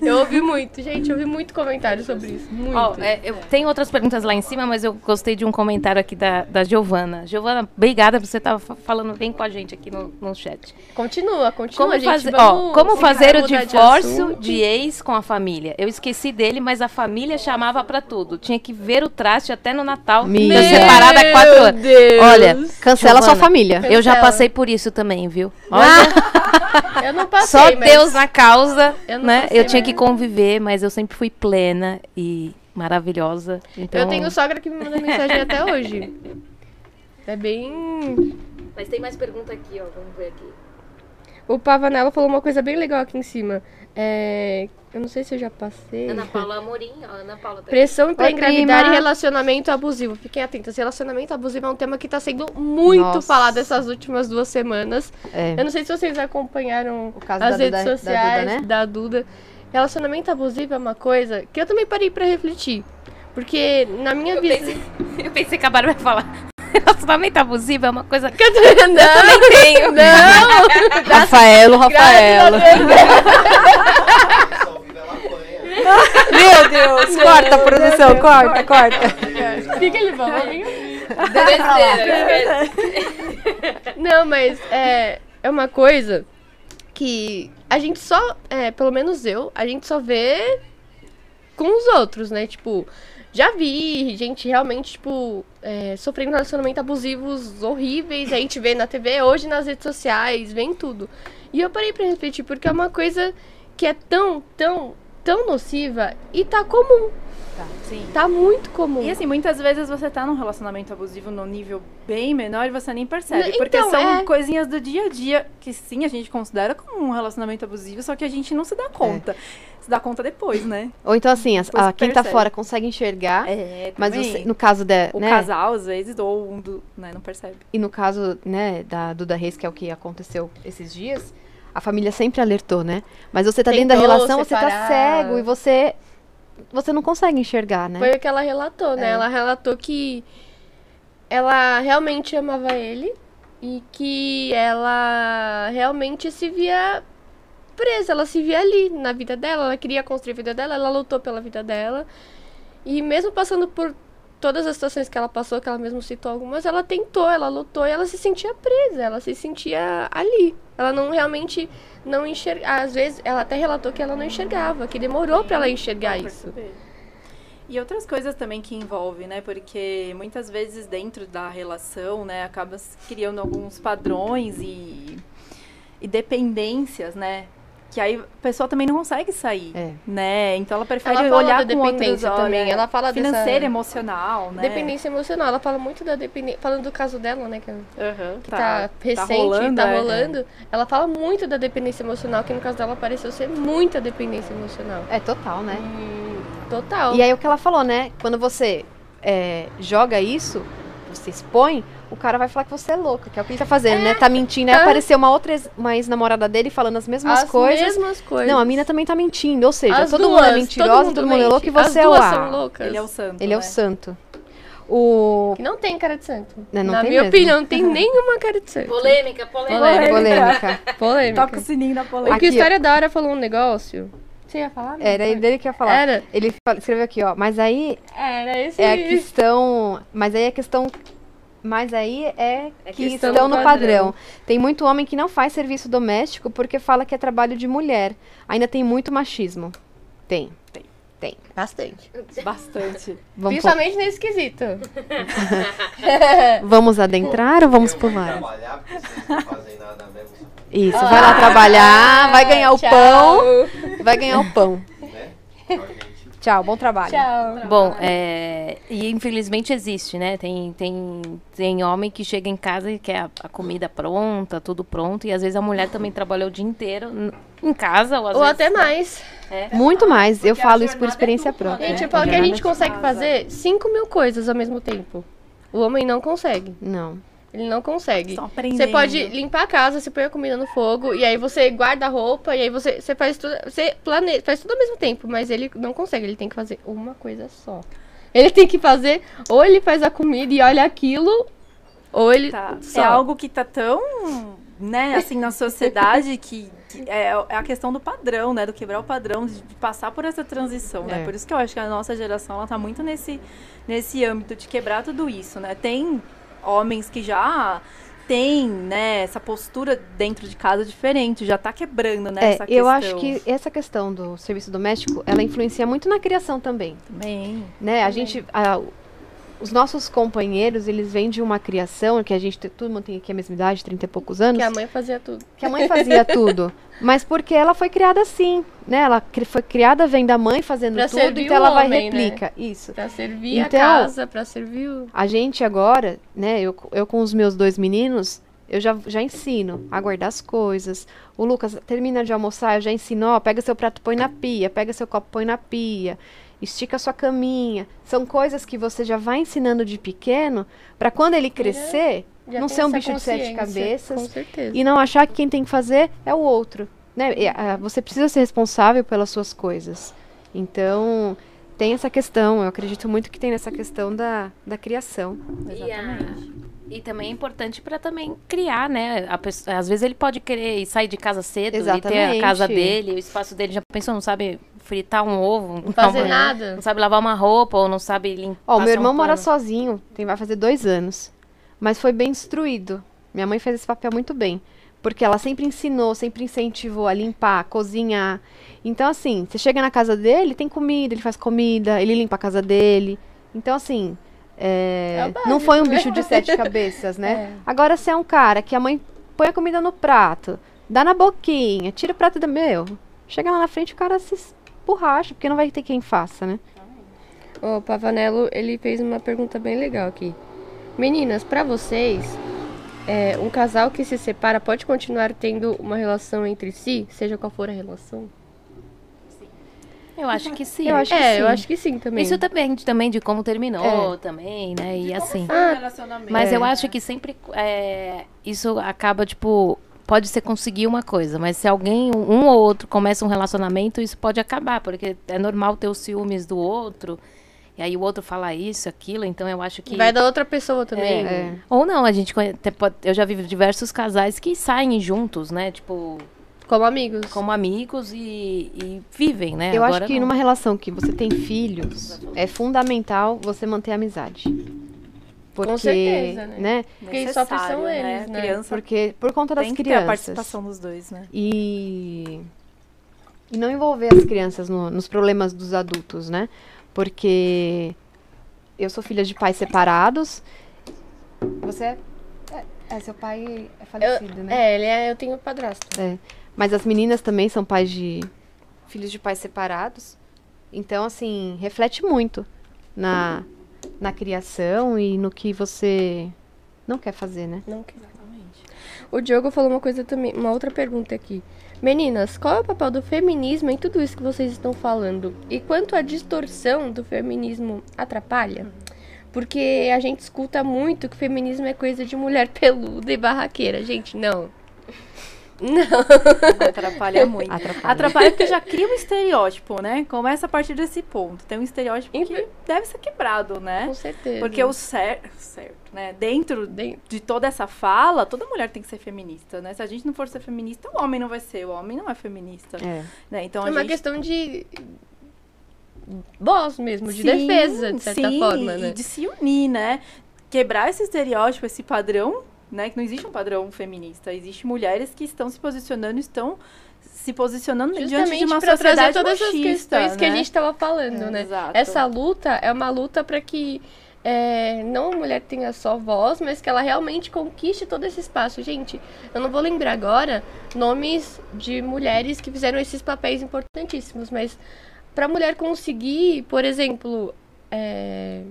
Eu ouvi muito, gente, eu ouvi muito comentário sobre isso. Muito. Ó, é, eu tenho outras perguntas lá em cima, mas eu gostei de um comentário aqui da, da Giovana. Giovana, obrigada por você estar falando bem com a gente aqui no, no chat. Continua, continua, Como, gente. ó, como fazer o de divórcio assunto. de, ex com a família? Eu esqueci dele, mas a família chamava pra tudo. Tinha que ver o traste até no Natal. Meu Tô separada há quatro anos. Deus. Olha, Cancela sua Giovana, família. Eu já Cancela. passei por isso também, viu? Olha, Eu não passei, só mas Deus na causa, Eu não né? passei, Eu tinha mas- que conviver, mas eu sempre fui plena e maravilhosa. Então... Eu tenho sogra que me manda mensagem até hoje. É bem. Mas tem mais pergunta aqui, ó. Vamos ver aqui. O Pavanello falou uma coisa bem legal aqui em cima. É... Eu não sei se eu já passei. Ana Paula Amorim, ó, Ana Paula tá Pressão Oi, engravidar prima. e relacionamento abusivo. Fiquem atentas. Relacionamento abusivo é um tema que tá sendo muito Nossa. falado essas últimas duas semanas. É. Eu não sei se vocês acompanharam O caso as da redes Duda- da sociais Duda, né? da Duda. Relacionamento abusivo é uma coisa que eu também parei pra refletir. Porque na minha Eu visão. pensei, eu pensei que a Bárbara ia falar. Relacionamento abusivo é uma coisa. Não, também tenho. não! Rafaelo, Rafaelo. Só ouvindo ela apanha. Meu Deus, corta, produção, corta, corta. Fica ele bom. Não, mas é, é uma coisa que a gente só, é, pelo menos eu, a gente só vê com os outros, né? Tipo, já vi gente realmente, tipo, é, sofrendo relacionamentos abusivos horríveis. A gente vê na TV, hoje nas redes sociais, vem tudo. E eu parei pra refletir, porque é uma coisa que é tão, tão, tão nociva e tá comum. Tá, sim. Tá muito comum. E assim, muitas vezes você tá num relacionamento abusivo num nível bem menor e você nem percebe. Não, porque então, são é. coisinhas do dia a dia que sim, a gente considera como um relacionamento abusivo, só que a gente não se dá conta. Se dá conta depois, né? Ou então assim, as- a, quem tá percebe. fora consegue enxergar, É, mas você, no caso da, O né, casal, às vezes, ou um do. Né, não percebe. e no caso, né, da Duda Reis, que é o que aconteceu esses dias, a família sempre alertou, né? Mas você tá dentro da Tentou relação, você tá separar. cego e você você não consegue enxergar, né? Foi o que ela relatou, né? É. Ela relatou que ela realmente amava ele e que ela realmente se via presa, ela se via ali na vida dela, ela queria construir a vida dela, ela lutou pela vida dela. E mesmo passando por todas as situações que ela passou, que ela mesmo citou algumas, ela tentou, ela lutou e ela se sentia presa, ela se sentia ali. Ela não realmente não enxergava. Às vezes, ela até relatou que ela não enxergava, que demorou pra ela enxergar isso. E outras coisas também que envolvem, né? Porque muitas vezes dentro da relação, né, acaba criando alguns padrões e, e dependências, né? Que aí a pessoa também não consegue sair, É. né? Então ela prefere Ela fala olhar da com outros dependência também, olhos, ela fala dessa- financeira, emocional, né? Dependência emocional. Ela fala muito da dependência. Falando do caso dela, né? Que, Aham, que tá, recente, tá rolando, rolando. é. Ela fala muito da dependência emocional, que no caso dela pareceu ser muita dependência emocional. É total, né? Total. E aí o que ela falou, né? Quando você é, joga isso, você expõe, o cara vai falar que você é louca, que é o que ele tá fazendo, né? Tá mentindo. Aí tá. apareceu uma outra ex- uma ex-namorada dele falando as mesmas As coisas. mesmas coisas. Não, a mina também tá mentindo. Ou seja, As todo duas, mundo é mentirosa, todo mundo, é mente. louco e você As é o A. são loucas. Ele é o santo, Ele é o né? santo. O. Que não tem cara de santo. Né, não Na tem minha mesmo. opinião, não tem nenhuma cara de santo. Polêmica, polêmica. Polêmica. Polêmica. Polêmica. Toca o sininho da polêmica. O que ó. História da Hora falou um negócio. Você ia falar? Era Não, dele que ia falar. Era. Ele escreveu aqui, ó. Mas aí Era esse. é a questão. Mas aí a questão. Mas aí é É que estão do no padrão. padrão. Tem muito homem que não faz serviço doméstico porque fala que é trabalho de mulher. Ainda tem muito machismo. Tem. Tem. Bastante. Bastante. Vamos, Principalmente nesse quesito. vamos adentrar ou vamos pular? trabalhar porque vocês não fazem nada mesmo, Isso, vai lá trabalhar, vai ganhar o Ah, Tchau. pão. Vai ganhar o pão. né? Tchau, bom trabalho. Tchau. Bom, é, e infelizmente existe, né? Tem, tem, tem homem que chega em casa e quer a, a comida pronta, tudo pronto, e às vezes a mulher também trabalhou o dia inteiro em casa, ou às Ou vezes... até mais. Muito mais. Eu Porque a falo isso por é experiência dupla, própria. né? Gente, É, eu falo que a gente de- consegue casa. fazer 5 mil coisas ao mesmo tempo. O homem não consegue. Não. Ele não consegue. Você pode limpar a casa, você põe a comida no fogo, e aí você guarda a roupa, e aí você, você faz tudo. Você planeja, faz tudo ao mesmo tempo, mas ele não consegue, ele tem que fazer uma coisa só. Ele tem que fazer, ou ele faz a comida e olha aquilo, ou ele. Tá. só. É algo que tá tão, né, assim, na sociedade que que é, é a questão do padrão, né? Do quebrar o padrão, de, de passar por essa transição, né? É. Por isso que eu acho que a nossa geração, ela tá muito nesse, nesse âmbito de quebrar tudo isso, né? Tem homens que já têm, né, essa postura dentro de casa diferente, já tá quebrando, né, É, essa eu questão. acho que essa questão do serviço doméstico, ela influencia muito na criação também, Também. né? A gente, a- os nossos companheiros, eles vêm de uma criação que a gente, te- todo mundo tem aqui a mesma idade, 30 e poucos anos, Que a mãe fazia tudo. que a mãe fazia tudo, mas porque ela foi criada assim, né? Ela cri- foi criada vendo a mãe fazendo Pra tudo, então ela vai homem, né? replica, isso. Pra servir Então- a casa, pra servir o... A gente agora, né, eu, eu com os meus dois meninos, eu já, já ensino a guardar as coisas. O Lucas termina de almoçar, eu já ensino, ó, pega seu prato, põe na pia, pega seu copo, põe na pia, estica sua caminha. São coisas que você já vai ensinando de pequeno, para quando ele crescer, Já não ser um essa bicho de sete cabeças Com certeza. e não achar que quem tem que fazer é o outro. Né? E, ah, você precisa ser responsável pelas suas coisas. Então, tem essa questão, eu acredito muito que tem nessa questão da, da criação. E, a- Exatamente. e também é importante para também criar, né? A pessoa- às vezes ele pode querer sair de casa cedo e ter a Exatamente. casa dele, o espaço dele. Já pensou, não sabe fritar um ovo, Não fazer uma- nada. não sabe lavar uma roupa ou não sabe limpar. Ó, o meu passar um irmão mora sozinho, tem, vai fazer dois anos. Mas foi bem instruído. Minha mãe fez esse papel muito bem. Porque ela sempre ensinou, sempre incentivou a limpar, a cozinhar. Então, assim, você chega na casa dele, tem comida, ele faz comida, ele limpa a casa dele. Então, assim, é, É não foi um né? bicho de sete cabeças, né? É. Agora, se é um cara que a mãe põe a comida no prato, dá na boquinha, tira o prato do meu, chega lá na frente o cara se esborracha, porque não vai ter quem faça, né? O Pavanello, ele fez uma pergunta bem legal aqui. Meninas, pra vocês, é, um casal que se separa pode continuar tendo uma relação entre si, seja qual for a relação? Eu acho que sim. Eu acho que é, sim. eu acho que sim também. Isso depende também de como terminou também, né? E assim. Foi o relacionamento, Mas eu né? acho que sempre é, isso acaba, tipo, pode ser conseguir uma coisa, mas se alguém, um ou outro, começa um relacionamento, isso pode acabar, porque é normal ter os ciúmes do outro, e aí o outro fala isso, aquilo, então eu acho que. Vai da outra pessoa também. É. Ou não, a gente eu já vi diversos casais que saem juntos, né? Tipo, Como amigos. como amigos e, e vivem, né? Eu Agora acho que não. numa relação que você tem filhos, é fundamental você manter a amizade. Porque, certeza, né? né? Quem sofre são Necessário, eles, né? Criança Porque por conta das tem que ter a crianças. participação dos dois, né? E e não envolver as crianças no- nos problemas dos adultos, né? Porque eu sou filha de pais separados. Você é, é, é, seu pai é falecido, né? É, ele é, eu tenho padrasto. Mas as meninas também são pais de filhos de pais separados. Então, assim, reflete muito na, na criação e no que você não quer fazer, né? Não quer. O Diogo falou uma coisa também, uma outra pergunta aqui. Meninas, qual é o papel do feminismo em tudo isso que vocês estão falando? E quanto a distorção do feminismo atrapalha? Porque a gente escuta muito que feminismo é coisa de mulher peluda e barraqueira. Gente, não. Não. Atrapalha muito. Atrapalha. Atrapalha porque já cria um estereótipo, né? Começa a partir desse ponto. Tem um estereótipo que deve ser quebrado, né? Com certeza. Porque o certo, certo, né? Dentro Den- de toda essa fala, toda mulher tem que ser feminista, né? Se a gente não for ser feminista, o homem não vai ser. O homem não é feminista, É. né? Então é uma gente questão de voz mesmo, de Sim, defesa, de certa sim, forma, e né? de se unir, né? Quebrar esse estereótipo, esse padrão, né? Que não existe um padrão feminista. Existem mulheres que estão se posicionando, estão se posicionando diante de Justamente uma para trazer sociedade todas machista, questões que a né? gente estava falando, né? Exato. Essa luta é uma luta para que é, não a mulher tenha só voz, mas que ela realmente conquiste todo esse espaço. Gente, eu não vou lembrar agora nomes de mulheres que fizeram esses papéis importantíssimos, mas para a mulher conseguir, por exemplo, é,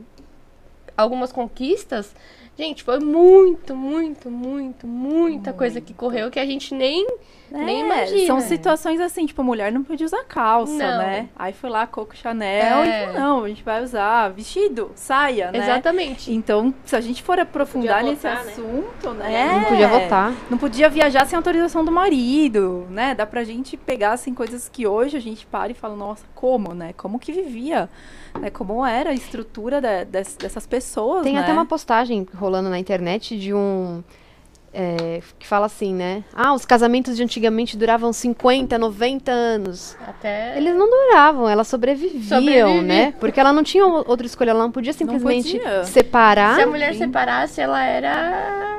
algumas conquistas, gente, foi muito, muito, muito, muita coisa que correu que a gente nem, nem É, imagina. São situações assim, tipo, mulher não podia usar calça, Não. né? Aí foi lá Coco Chanel É. e falou, não, a gente vai usar vestido, saia, né? Exatamente. Então, se a gente for aprofundar Podia nesse votar, né? assunto, né? Não podia votar. Não podia viajar sem autorização do marido, né? Dá pra gente pegar, assim, coisas que hoje a gente para e fala, nossa, como, né? Como que vivia, né? Como era a estrutura da- des- dessas pessoas, Tem né? até uma postagem rolando na internet de um é, que fala assim, né? Ah, os casamentos de antigamente duravam 50, 90 anos. Até. Eles não duravam, elas sobreviviam, Sobreviviam. né? Porque ela não tinha outra escolha, ela não podia simplesmente podia. separar. Se a mulher separasse, ela era.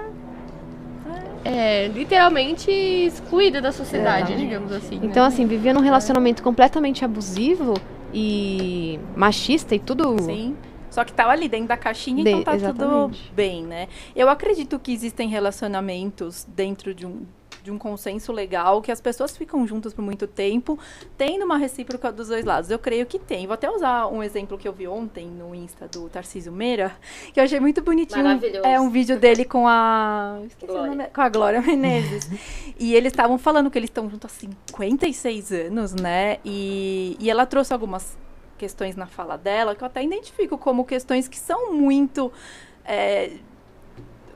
É, literalmente excluída da sociedade, digamos assim. Então, né? assim, vivia num relacionamento completamente abusivo e machista e tudo. Sim. Só que tá ali dentro da caixinha, De- então tá exatamente. tudo bem, né? Eu acredito que existem relacionamentos dentro de um, de um consenso legal, que as pessoas ficam juntas por muito tempo, tendo uma recíproca dos dois lados. Eu creio que tem. Vou até usar um exemplo que eu vi ontem no Insta do Tarcísio Meira, que eu achei muito bonitinho. Maravilhoso. É um vídeo dele com a. Esqueci Glória. o nome. Com a Glória Menezes. e eles estavam falando que eles estão juntos há 56 anos, né? E, e ela trouxe algumas questões na fala dela que eu até identifico como questões que são muito. é,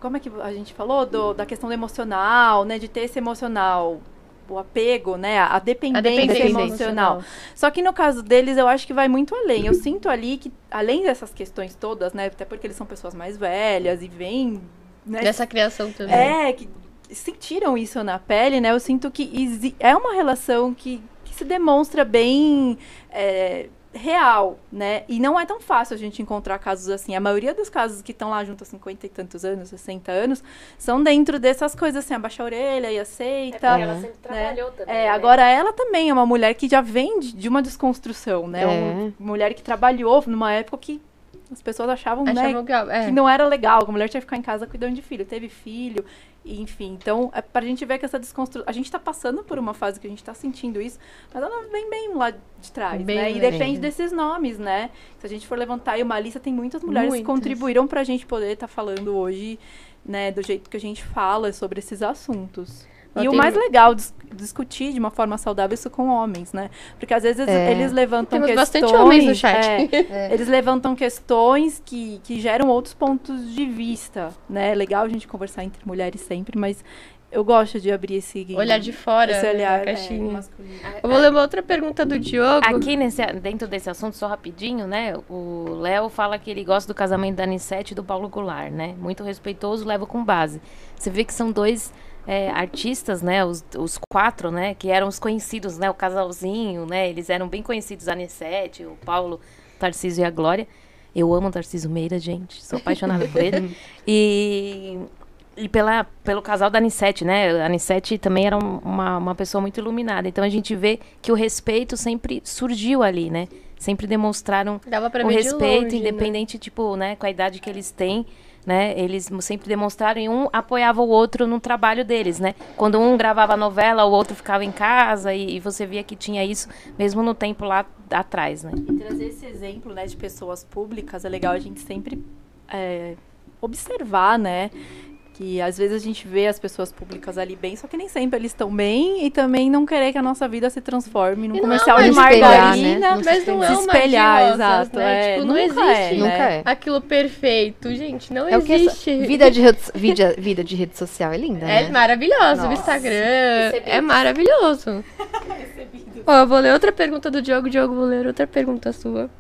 como é que a gente falou? Do- da questão do emocional, né? De ter esse emocional. O apego, né? A dependência, A dependência emocional. Só que no caso deles, eu acho que vai muito além. Eu sinto ali que, além dessas questões todas, né? Até porque eles são pessoas mais velhas e vêm. Né, Dessa criação também. é, que sentiram isso na pele, né? Eu sinto que é uma relação que, que se demonstra bem é, real, né? E não é tão fácil a gente encontrar casos assim. A maioria dos casos que estão lá junto há 50 e tantos anos, 60 anos, são dentro dessas coisas assim, abaixa a orelha e aceita. ela sempre trabalhou também. É, né? agora ela também é uma mulher que já vem de, de uma desconstrução, né? É. Uma mulher que trabalhou numa época que as pessoas achavam, né, Achavam que, é. que não era legal, que a mulher tinha que ficar em casa cuidando de filho, teve filho, enfim. Então, é pra gente ver que essa desconstrução. A gente tá passando por uma fase que a gente tá sentindo isso, mas ela vem bem lá de trás, Bem né? E bem. depende desses nomes, né? Se a gente for levantar aí uma lista, tem muitas mulheres que Muitas. contribuíram pra gente poder estar falando hoje, né, do jeito que a gente fala sobre esses assuntos. E o mais legal, dis- discutir de uma forma saudável isso com homens, né? Porque às vezes É. eles levantam Temos questões... bastante homens no chat. é, eles levantam questões que, que geram outros pontos de vista, né? É legal a gente conversar entre mulheres sempre, mas eu gosto de abrir esse... Olhar de fora esse né, olhar da é, caixinha. masculino. Eu vou uma outra pergunta do Diogo. Aqui nesse, dentro desse assunto, só rapidinho, né? O Léo fala que ele gosta do casamento da Anissete e do Paulo Goulart, né? Muito respeitoso, leva com base. Você vê que são dois é, artistas, né? Os, os quatro, né? Que eram os conhecidos, né? O casalzinho, né? Eles eram bem conhecidos, a Anissete, o Paulo, o Tarcísio e a Glória. Eu amo o Tarcísio Meira, gente. Sou apaixonada por ele. E, e pela, pelo casal da Anissete, né? A Anissete também era um- uma, uma pessoa muito iluminada. Então a gente vê que o respeito sempre surgiu ali, né? Sempre demonstraram o respeito, longe, né? independente, tipo, né, com a idade que eles têm, né? Eles sempre demonstraram e um apoiava o outro no trabalho deles, né? Quando um gravava novela, o outro ficava em casa e, e você via que tinha isso mesmo no tempo lá atrás, né? E trazer esse exemplo, né, de pessoas públicas é legal a gente sempre é, observar, né? Que às vezes a gente vê as pessoas públicas ali bem, só que nem sempre eles estão bem e também não querer que a nossa vida se transforme num comercial é de espelhar, margarina. né? Não Mas não é se uma espelhar, de rosas, exato. né? É, Tipo, não nunca existe. é, Nunca né? é. Aquilo perfeito, gente, não É o que essa- existe. vida, de rede, vida, vida de rede social é linda, É né? maravilhoso. O Nossa. Instagram Recebidos. é maravilhoso. Ó, eu vou ler outra pergunta do Diogo. Diogo, vou ler outra pergunta sua.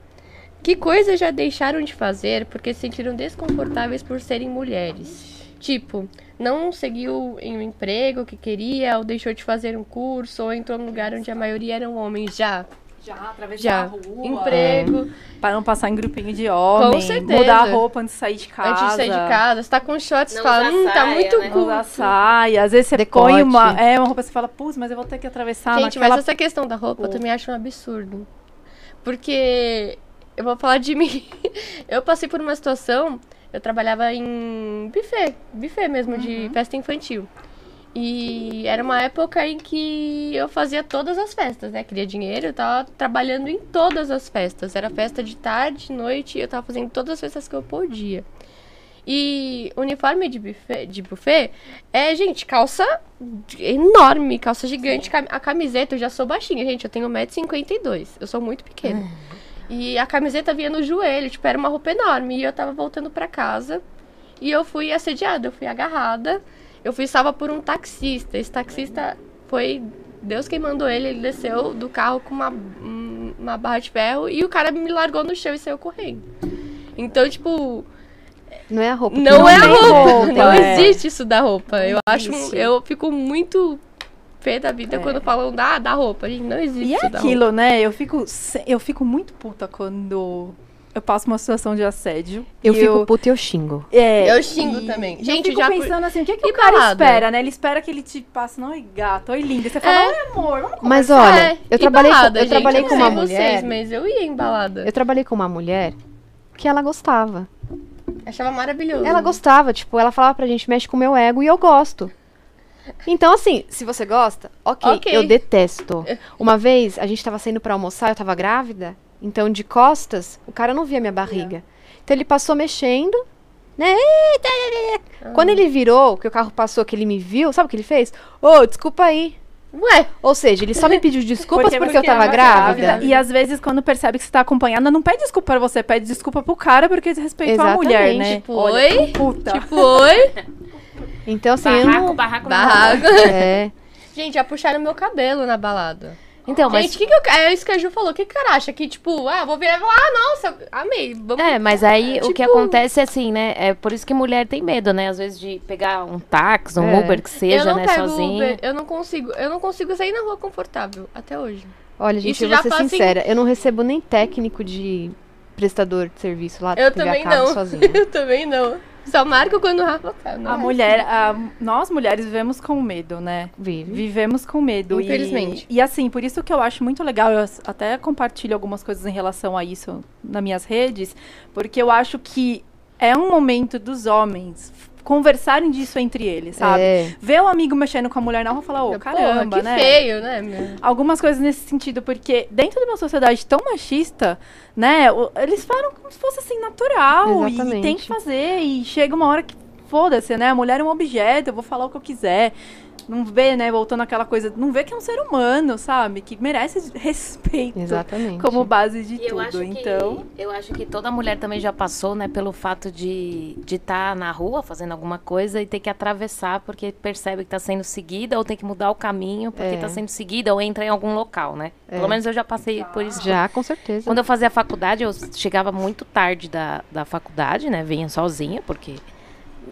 Que coisas já deixaram de fazer porque se sentiram desconfortáveis por serem mulheres? Tipo, não seguiu em um emprego que queria, ou deixou de fazer um curso, ou entrou num lugar onde a maioria eram homens já. Já, atravessar Já. a rua. Emprego, Para não passar em grupinho de homem. certeza. Mudar a roupa antes de sair de casa. antes de sair de casa. Você tá com shorts, Não fala, hum, tá saia, muito né? Não usar curto. saia. Às vezes você Decote. põe uma, é, uma roupa e você fala, putz, mas eu vou ter que atravessar Gente, naquela mas essa questão da roupa eu Pô. também acho um absurdo. Porque eu vou falar de mim. Eu passei por uma situação, eu trabalhava em buffet, buffet mesmo de festa infantil. E era uma época em que eu fazia todas as festas, né? Queria dinheiro, eu tava trabalhando em todas as festas. Era festa de tarde, de noite, eu tava fazendo todas as festas que eu podia. E uniforme de buffet, de buffet é, gente, calça enorme, calça gigante. cam- A camiseta, eu já sou baixinha, gente, eu tenho 1,52m, eu sou muito pequena. E a camiseta vinha no joelho, tipo, era uma roupa enorme. E eu tava voltando pra casa e eu fui assediada, eu fui agarrada. Eu fui salva por um taxista. Esse taxista foi Deus quem mandou ele, ele desceu do carro com uma, um- uma barra de ferro e o cara me largou no chão e saiu correndo. Então, tipo, Não é a roupa. que Não é a roupa. roupa, Não é. existe isso da roupa. Eu acho. Eu fico muito pé da vida É. quando falam da, da roupa. Gente, não existe E é aquilo, né? Eu fico, eu fico muito puta quando eu passo uma situação de assédio. Eu fico puta e eu xingo. É, Eu xingo e também. eu Gente, fico já por- pensando assim, o que, que E o cara balada? espera, né? Ele espera que ele te passe, não, oi gato, oi linda. Você fala, É. oi amor, vamos Mas conversar. olha, É, eu e trabalhei, balada, com, eu gente, trabalhei não com uma vocês, mulher. mas eu ia em balada. Eu trabalhei com uma mulher que ela gostava. Achava maravilhoso. Ela gostava, tipo, ela falava pra gente, mexe com o meu ego e eu gosto. Então, assim, se você gosta, ok, Ok. eu detesto. Uma vez, a gente tava saindo pra almoçar, eu tava grávida, então de costas, o cara não via minha barriga. Então ele passou mexendo, né? Quando ele virou, que o carro passou, que ele me viu, sabe o que ele fez? Ô, desculpa aí. Ué, Ou seja, ele só me pediu desculpas porque, eu tava grávida. grávida. E às vezes, quando percebe que você tá acompanhada, não pede desculpa pra você, pede desculpa pro cara porque desrespeitou a mulher, né? Tipo, Olha, oi? Puta. tipo, oi? Então, assim, eu Barraco, não... barraco, Barraco. É. Gente, já puxaram meu cabelo na balada. Então, mas Gente, que que eu, é isso que a Ju falou. O que que o cara acha? Que, tipo, ah, vou virar e falar, ah, nossa, amei. Vamos... É, mas aí o que Tipo- acontece é assim, né? É por isso que mulher tem medo, né? Às vezes de pegar um táxi, um É. Uber que eu seja, não né, pego sozinho. Uber, eu não consigo, eu não consigo sair na rua confortável até hoje. Olha, gente, Isso eu vou ser faz, assim- sincera, eu não recebo nem técnico de prestador de serviço lá Eu pegar também carro não. sozinha. eu também não. Só marco quando o Rafa não A é mulher, a- nós mulheres vivemos com medo, né? Vive. Vivemos com medo. e- Infelizmente. E, assim, por isso que eu acho muito legal, eu até compartilho algumas coisas em relação a isso nas minhas redes, porque eu acho que é um momento dos homens conversarem disso entre eles, sabe? É. Ver o amigo mexendo com a mulher na rua e falar, ô, Porra, caramba, que né? feio, né, meu? Algumas coisas nesse sentido, porque dentro de uma sociedade tão machista, né, eles falam como se fosse assim, natural, e Exatamente. tem que fazer, e chega uma hora que, foda-se, né, a mulher é um objeto, eu vou falar o que eu quiser. Não vê, né, voltando àquela coisa, não vê que é um ser humano, sabe, que merece respeito Exatamente. como base de E eu tudo, acho, então... que, eu acho que toda mulher também já passou, né, pelo fato de estar de tá na rua fazendo alguma coisa e ter que atravessar porque percebe que está sendo seguida ou tem que mudar o caminho porque É. está sendo seguida ou entra em algum local, né? É. Pelo menos eu já passei por isso. Já, com certeza. Quando eu fazia faculdade, eu chegava muito tarde da, da faculdade, né? Vinha sozinha, porque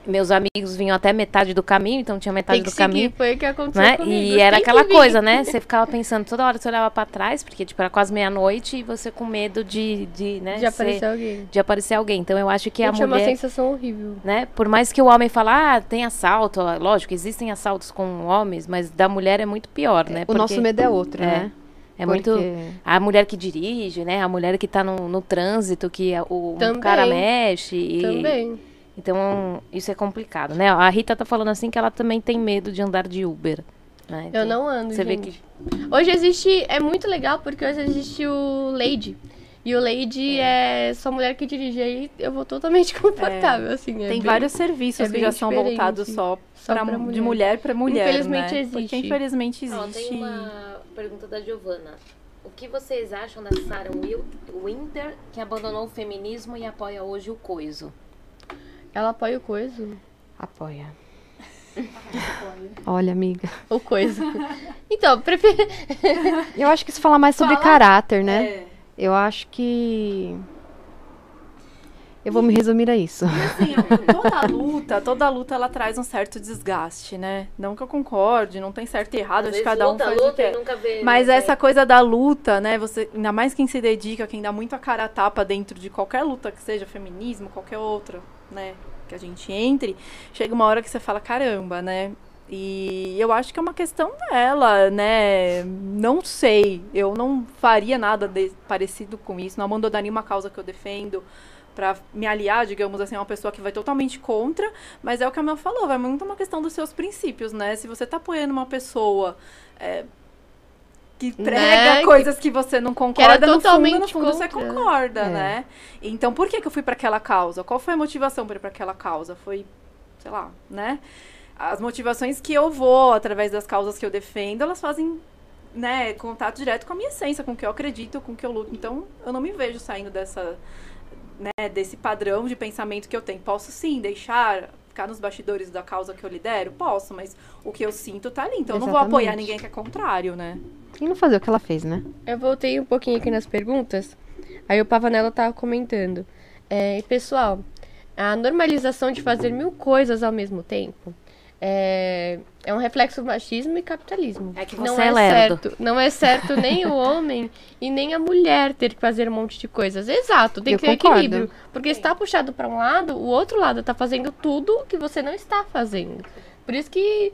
meus amigos vinham até metade do caminho, então tinha metade Tem que do seguir, caminho. foi o que aconteceu Né? comigo. E era que aquela coisa, né? Você ficava pensando toda hora, você olhava pra trás, porque tipo, era quase meia-noite e você com medo de, de, né, De ser- aparecer alguém. de aparecer alguém. Então eu acho que a Gente, é uma mulher, sensação horrível. né? Por mais que o homem fale, ah, tem assalto, ó, lógico, existem assaltos com homens, mas da mulher é muito pior, né? o nosso Porque medo é outro, é, né? é muito Porque- a mulher que dirige, né? A mulher que tá no, no trânsito, que a- o Também. cara mexe. E, Também. Então, isso é complicado, né? A Rita tá falando assim que ela também tem medo de andar de Uber. né? Eu Então, não ando, Você vê gente. que. Hoje existe, é muito legal porque hoje existe o Lady. E o Lady é, só mulher que dirige aí, eu vou totalmente confortável, assim. é Tem bem- vários serviços é que já são voltados só, Só pra, pra de mulher. mulher para mulher, Infelizmente né? existe. Porque infelizmente Ó, existe. tem uma pergunta da Giovana. O que vocês acham da Sarah Wil- Winter, que abandonou o feminismo e apoia hoje o coiso? Ela apoia o coisa. Apoia. Olha, amiga. O coisa. então, prefiro. Eu acho que isso fala mais sobre Fala- caráter, né? É. Eu acho que. Eu vou me resumir a isso. Assim, toda luta, toda luta ela traz um certo desgaste, né? Não que eu concorde, não tem certo e errado, acho que cada um faz o que quer. nunca vê. Mas essa coisa da luta, né? Você, ainda mais quem se dedica, quem dá muito a cara a tapa dentro de qualquer luta que seja feminismo, qualquer outra, né? Que a gente entre, chega uma hora que você fala, caramba, né? E eu acho que é uma questão dela, né? Não sei. Eu não faria nada de- parecido com isso. Não abandonaria uma causa que eu defendo para me aliar, digamos assim, a uma pessoa que vai totalmente contra. Mas é o que a Mel falou, vai muito uma questão dos seus princípios, né? Se você tá apoiando uma pessoa é, que prega Né, que- coisas que você não concorda, no fundo, no totalmente fundo você concorda, É. né? Então, por que, que eu fui para aquela causa? Qual foi a motivação para ir para aquela causa? Foi, sei lá, né? As motivações que eu vou, através das causas que eu defendo, elas fazem, né, contato direto com a minha essência, com o que eu acredito, com o que eu luto. Então, eu não me vejo saindo dessa, né, desse padrão de pensamento que eu tenho. Posso sim deixar ficar nos bastidores da causa que eu lidero? Posso, mas o que eu sinto tá ali. Então, eu não vou apoiar Exatamente. ninguém que é contrário, né? E não fazer o que ela fez, né? Eu voltei um pouquinho aqui nas perguntas. Aí o Pavanello tava comentando. É, e pessoal, a normalização de fazer mil coisas ao mesmo tempo é, é um reflexo do machismo e capitalismo. É que não você é é lerdo. certo, não é certo nem o homem e nem a mulher ter que fazer um monte de coisas. Exato, tem Eu que ter concordo. equilíbrio, porque está puxado para um lado, o outro lado está fazendo tudo que você não está fazendo. Por isso que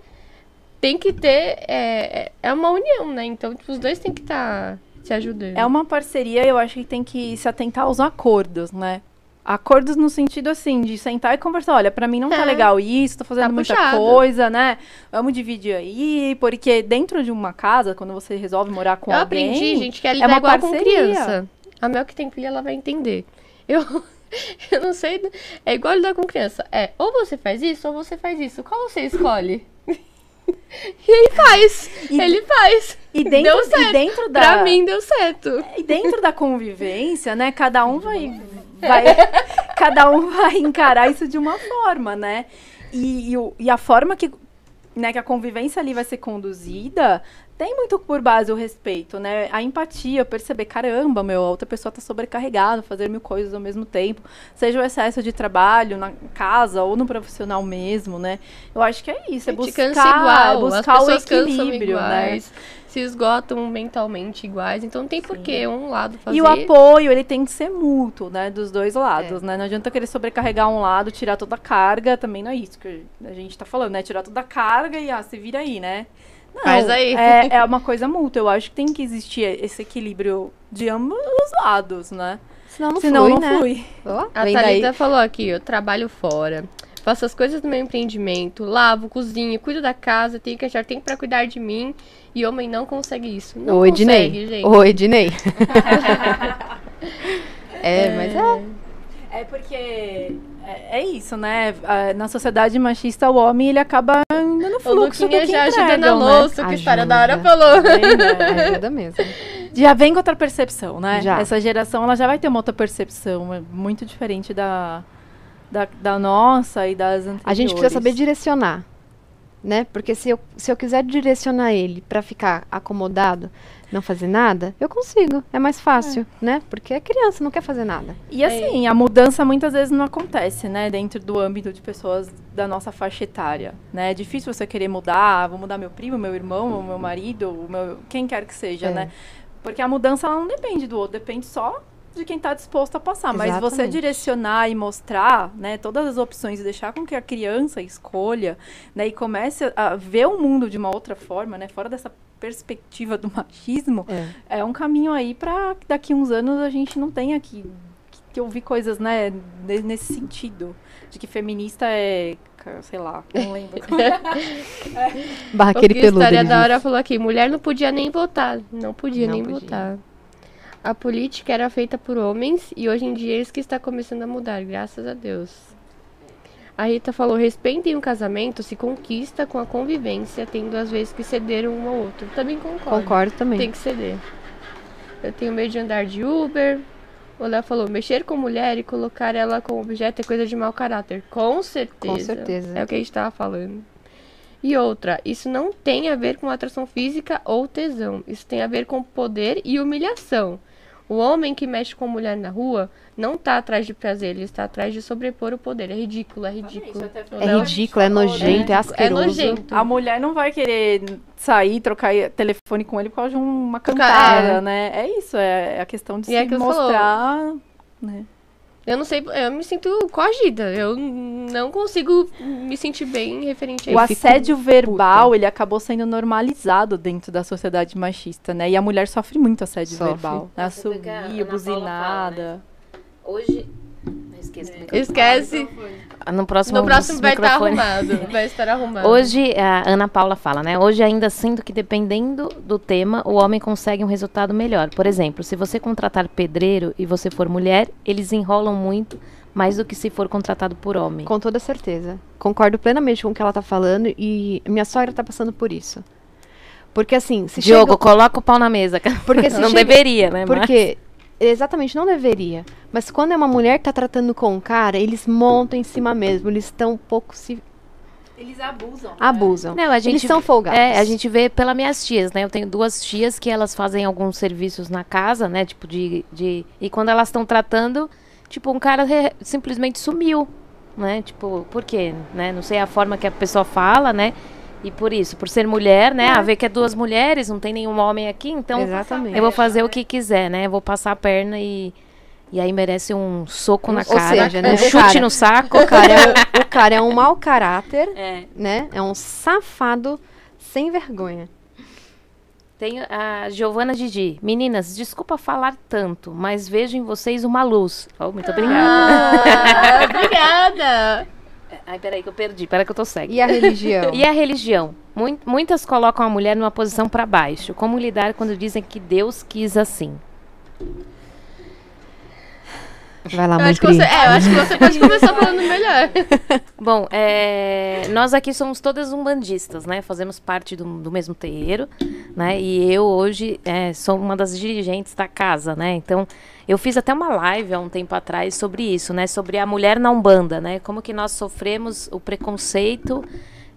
tem que ter é, é uma união, né? Então tipo, os dois têm que estar se ajudando. É uma parceria, eu acho que tem que se atentar aos acordos, né? Acordos no sentido assim, de sentar e conversar. Olha, pra mim não tá É. legal isso, tô fazendo Tá muita puxado. coisa, né? Vamos dividir aí, porque dentro de uma casa, quando você resolve morar com Eu alguém. aprendi, gente, que é lidar uma igual com parceria. criança. A Mel que tem filha, ela vai entender. Eu, eu não sei. É igual lidar com criança. É, ou você faz isso, ou você faz isso. Qual você escolhe? E ele faz. E- ele faz. E dentro, Deu e certo. dentro da. Pra mim, deu certo. E dentro da convivência, né? Cada um vai, vai cada um vai encarar isso de uma forma, né? E, e, e a forma que, né, que a convivência ali vai ser conduzida tem muito por base o respeito, né? A empatia, perceber, caramba, meu, a outra pessoa tá sobrecarregada, fazer mil coisas ao mesmo tempo. Seja o excesso de trabalho na casa ou no profissional mesmo, né? Eu acho que é isso, é buscar, igual, buscar as o equilíbrio, né? se esgotam mentalmente iguais. Então não tem por que um lado fazer. E o apoio, ele tem que ser mútuo, né? Dos dois lados, né? Não adianta querer sobrecarregar um lado, tirar toda a carga, também não é isso que a gente tá falando, né? Tirar toda a carga e, ah, se vira aí, né? Não, Faz aí. É, é uma coisa mútua. Eu acho que tem que existir esse equilíbrio de ambos os lados, né? Senão não Senão flui, não né? flui. Ó, A. Thalita falou aqui, eu trabalho fora. Faço as coisas do meu empreendimento, lavo, cozinho, cuido da casa, tenho que achar tempo pra cuidar de mim. E homem não consegue isso. Não Ô, consegue, Ednei. gente. Ô, Ednei. é, mas é. É porque é, é isso, né? Na sociedade machista, o homem ele acaba indo no O fluxo do Luquinha já ajuda entregam, na né? louça, que história Ajuda. da hora falou. Ajuda mesmo. Já vem com outra percepção, né? Já. Essa geração ela já vai ter uma outra percepção, é muito diferente da, da, da nossa e das anteriores. A gente precisa saber direcionar, né? Porque se eu, se eu quiser direcionar ele pra ficar acomodado, não fazer nada, eu consigo. É mais fácil, né? Porque é criança, não quer fazer nada. E assim, a mudança muitas vezes não acontece, né? Dentro do âmbito de pessoas da nossa faixa etária, né? É difícil você querer mudar, ah, vou mudar meu primo, meu irmão, meu marido, meu, quem quer que seja, É. né? Porque a mudança ela não depende do outro, depende só de quem está disposto a passar. Mas você direcionar e mostrar, né, todas as opções e deixar com que a criança escolha, né, e comece a- a ver o mundo de uma outra forma, né, fora dessa perspectiva do machismo, É. é um caminho aí para que daqui uns anos a gente não tenha que, que ouvir coisas, né, ne- nesse sentido. De que feminista é, sei lá, não lembro. Barraqueiro O que peludo. história ele da hora falou aqui, mulher não podia nem votar. Não podia Não nem podia. votar. A política era feita por homens e hoje em dia é isso que está começando a mudar, graças a Deus. A Rita falou, respeitem o casamento, se conquista com a convivência, tendo às vezes que ceder um ao outro. Também concordo. Concordo também. Tem que ceder. Eu tenho medo de andar de Uber. O Léo falou, mexer com mulher e colocar ela como objeto é coisa de mau caráter. Com certeza. Com certeza. É o que a gente tava falando. E outra, isso não tem a ver com atração física ou tesão. Isso tem a ver com poder e humilhação. O homem que mexe com mulher na rua não tá atrás de prazer, ele está atrás de sobrepor o poder. É ridículo, é ridículo. É ridículo, é nojento, é É asqueroso. nojento. A mulher não vai querer sair, trocar telefone com ele por causa de uma cantada, é. né? É isso, é a questão de E é se que você falou. mostrar, né? Eu não sei, eu me sinto coagida. Eu não consigo me sentir bem referente a O isso. assédio verbal, ele acabou sendo normalizado dentro da sociedade machista, né? E a mulher sofre muito assédio Sofre. verbal. Né? Assobio, Paula fala, buzinada. Hoje. Esqueço do microfone. Esquece. No próximo, No próximo vai estar microfone. arrumado. Vai estar arrumado. Hoje, a Ana Paula fala, né? Hoje ainda sinto que dependendo do tema, o homem consegue um resultado melhor. Por exemplo, se você contratar pedreiro e você for mulher, eles enrolam muito mais do que se for contratado por homem. Com toda certeza. Concordo plenamente com o que ela tá falando e minha sogra tá passando por isso. Porque assim, se Diogo, chega... coloca o pau na mesa. cara. Porque se não chega- deveria, né? mas- Porque exatamente não deveria. Mas quando é uma mulher que tá tratando com um cara, eles montam em cima mesmo, eles estão um pouco se Eles abusam. abusam. Não, a gente eles são folgados. É, a gente vê pelas minhas tias, né? Eu tenho duas tias que elas fazem alguns serviços na casa, né? Tipo, de. de e quando elas estão tratando, tipo, um cara re- simplesmente sumiu. né? Tipo, por quê? Né? Não sei a forma que a pessoa fala, né? E por isso, por ser mulher, né? A ver que é duas mulheres, não tem nenhum homem aqui, então Exatamente. eu vou fazer o que quiser, né? Eu vou passar a perna e. E aí merece um soco na Ou cara, seja, né, um chute cara- no saco. O cara, é um, o cara é um mau caráter, É. né? É um safado sem vergonha. Tem a Giovana Didi. Meninas, desculpa falar tanto, mas vejo em vocês uma luz. Oh, muito obrigada. Ah, obrigada. Ai, peraí que eu perdi. Peraí que eu tô cega. E a religião? E a religião? Mui- muitas colocam a mulher numa posição para baixo. Como lidar quando dizem que Deus quis assim? Vai lá, Eu acho, que você, é, eu acho que você pode começar falando melhor. Bom, é, nós aqui somos todas umbandistas, né? Fazemos parte do, do mesmo terreiro, né? E eu hoje é, sou uma das dirigentes da casa, né? Então, eu fiz até uma live há um tempo atrás sobre isso, né? Sobre a mulher na Umbanda, né? Como que nós sofremos o preconceito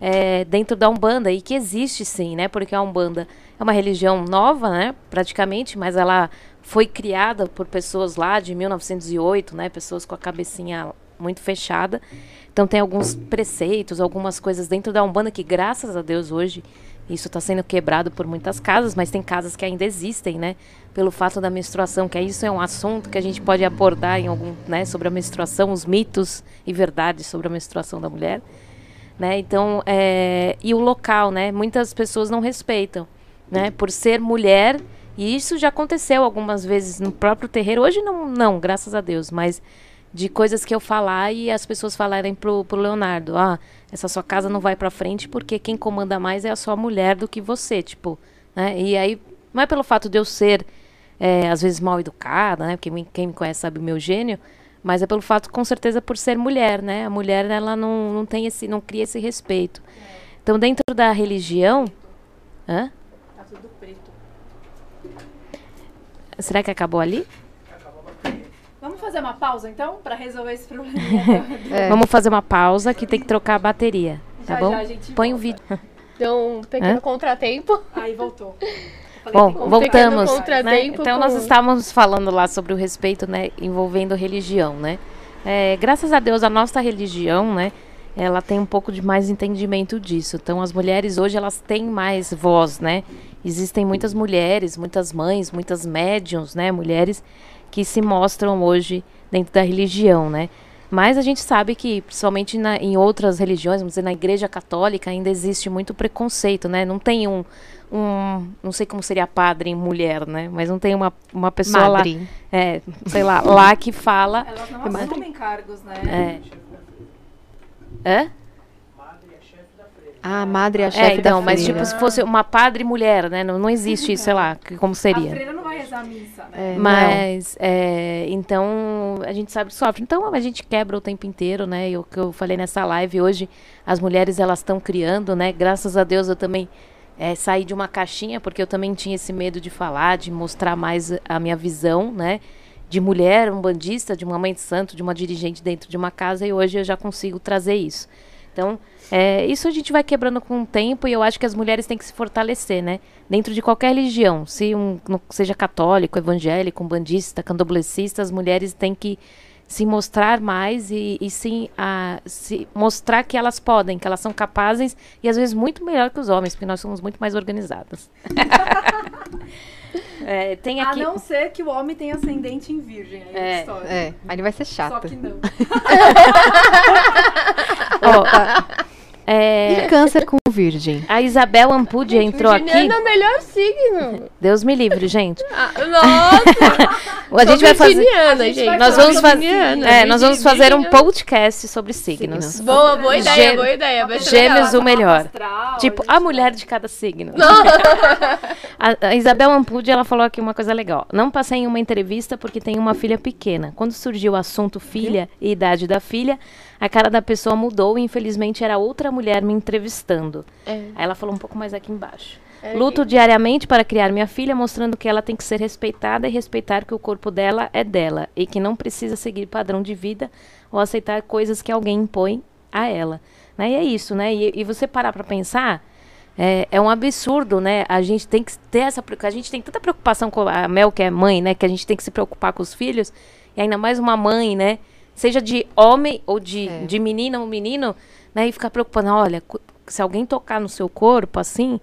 é, dentro da Umbanda e que existe sim, né? Porque a Umbanda é uma religião nova, né? Praticamente, mas ela foi criada por pessoas lá de 1908, né? Pessoas com a cabecinha muito fechada. Então tem alguns preceitos, algumas coisas dentro da Umbanda que, graças a Deus, hoje isso está sendo quebrado por muitas casas, mas tem casas que ainda existem, né? Pelo fato da menstruação, que isso é um assunto que a gente pode abordar em algum, né? Sobre a menstruação, os mitos e verdades sobre a menstruação da mulher, né? Então, é, e o local, né? Muitas pessoas não respeitam, né? Por ser mulher e isso já aconteceu algumas vezes no próprio terreiro. Hoje não, não, graças a Deus, mas de coisas que eu falar e as pessoas falarem pro, pro Leonardo, ah, essa sua casa não vai pra frente porque quem comanda mais é a sua mulher do que você, tipo, né? E aí, não é pelo fato de eu ser, é, às vezes, mal educada, né? Porque quem me conhece sabe o meu gênio, mas é pelo fato, com certeza, por ser mulher, né? A mulher, ela não, não tem esse, não cria esse respeito. Então, dentro da religião... Hã? Tá tudo preto. Será que acabou ali? Vamos fazer uma pausa então para resolver esse problema. É. Vamos fazer uma pausa que tem que trocar a bateria, tá Já, bom? já a gente Põe o volta. vídeo. Deu um pequeno Hã? contratempo. Aí voltou. Bom, voltamos. né? Então com- nós estávamos falando lá sobre o respeito, né, envolvendo religião, né? É, graças a Deus a nossa religião, né, ela tem um pouco de mais entendimento disso. Então as mulheres hoje elas têm mais voz, né? Existem muitas mulheres, muitas mães, muitas médiums, né, mulheres que se mostram hoje dentro da religião, né? Mas a gente sabe que, principalmente na- em outras religiões, vamos dizer, na igreja católica, ainda existe muito preconceito, né? Não tem um, um não sei como seria padre em mulher, né? Mas não tem uma, uma pessoa Madre. lá, é, sei lá, lá que fala, Elas não assumem cargos, né? é, é? Ah, a madre é a É, chefe então, da mas freira. tipo, se fosse uma padre mulher, né? Não, não existe isso, sei lá, que, como A seria. freira não vai rezar a missa, né? É. Mas, é, então, a gente sabe que sofre. Então, a gente quebra o tempo inteiro, né? E o que eu falei nessa live hoje, as mulheres, elas estão criando, né? Graças a Deus, eu também é, saí de uma caixinha, porque eu também tinha esse medo de falar, de mostrar mais a minha visão, né? De mulher, um bandista, de uma mãe de santo, de uma dirigente dentro de uma casa, e hoje eu já consigo trazer isso. Então, é, isso a gente vai quebrando com o tempo e eu acho que as mulheres têm que se fortalecer, né? Dentro de qualquer religião, se um, seja católico, evangélico, umbandista, candomblessista, as mulheres têm que se mostrar mais e, e sim a, se mostrar que elas podem, que elas são capazes e às vezes muito melhor que os homens, porque nós somos muito mais organizadas. É, tem A aqui. não ser que o homem tenha ascendente em virgem. Aí é É, história. É, aí ele vai ser Só chato. que não. ó, é, E câncer com virgem. a Isabel Ampudia entrou aqui. É o melhor signo. Deus me livre, gente. Ah, nossa, A gente vai fazer. gente gente. vai Nós vamos fazer, é, nós vamos fazer um podcast sobre signos. Signos. Boa, boa ideia, Gê- boa ideia. Gêmeos o melhor. Astral, Tipo, gente a mulher de cada signo. A, a Isabel Ampudia, ela falou aqui uma coisa legal. Não passei em uma entrevista porque tenho uma filha pequena. Quando surgiu o assunto filha e idade da filha, a cara da pessoa mudou e infelizmente era outra mulher me entrevistando. É. Aí ela falou um pouco mais aqui embaixo. É Luto diariamente para criar minha filha, mostrando que ela tem que ser respeitada e respeitar que o corpo dela é dela e que não precisa seguir padrão de vida ou aceitar coisas que alguém impõe a ela. Né? E é isso, né? E, e você parar para pensar, é, é um absurdo, né? A gente tem que ter essa. A gente tem tanta preocupação com a Mel, que é mãe, né? Que a gente tem que se preocupar com os filhos. E ainda mais uma mãe, né? Seja de homem ou de, É. de menina ou menino, né? E ficar preocupando, olha, se alguém tocar no seu corpo assim,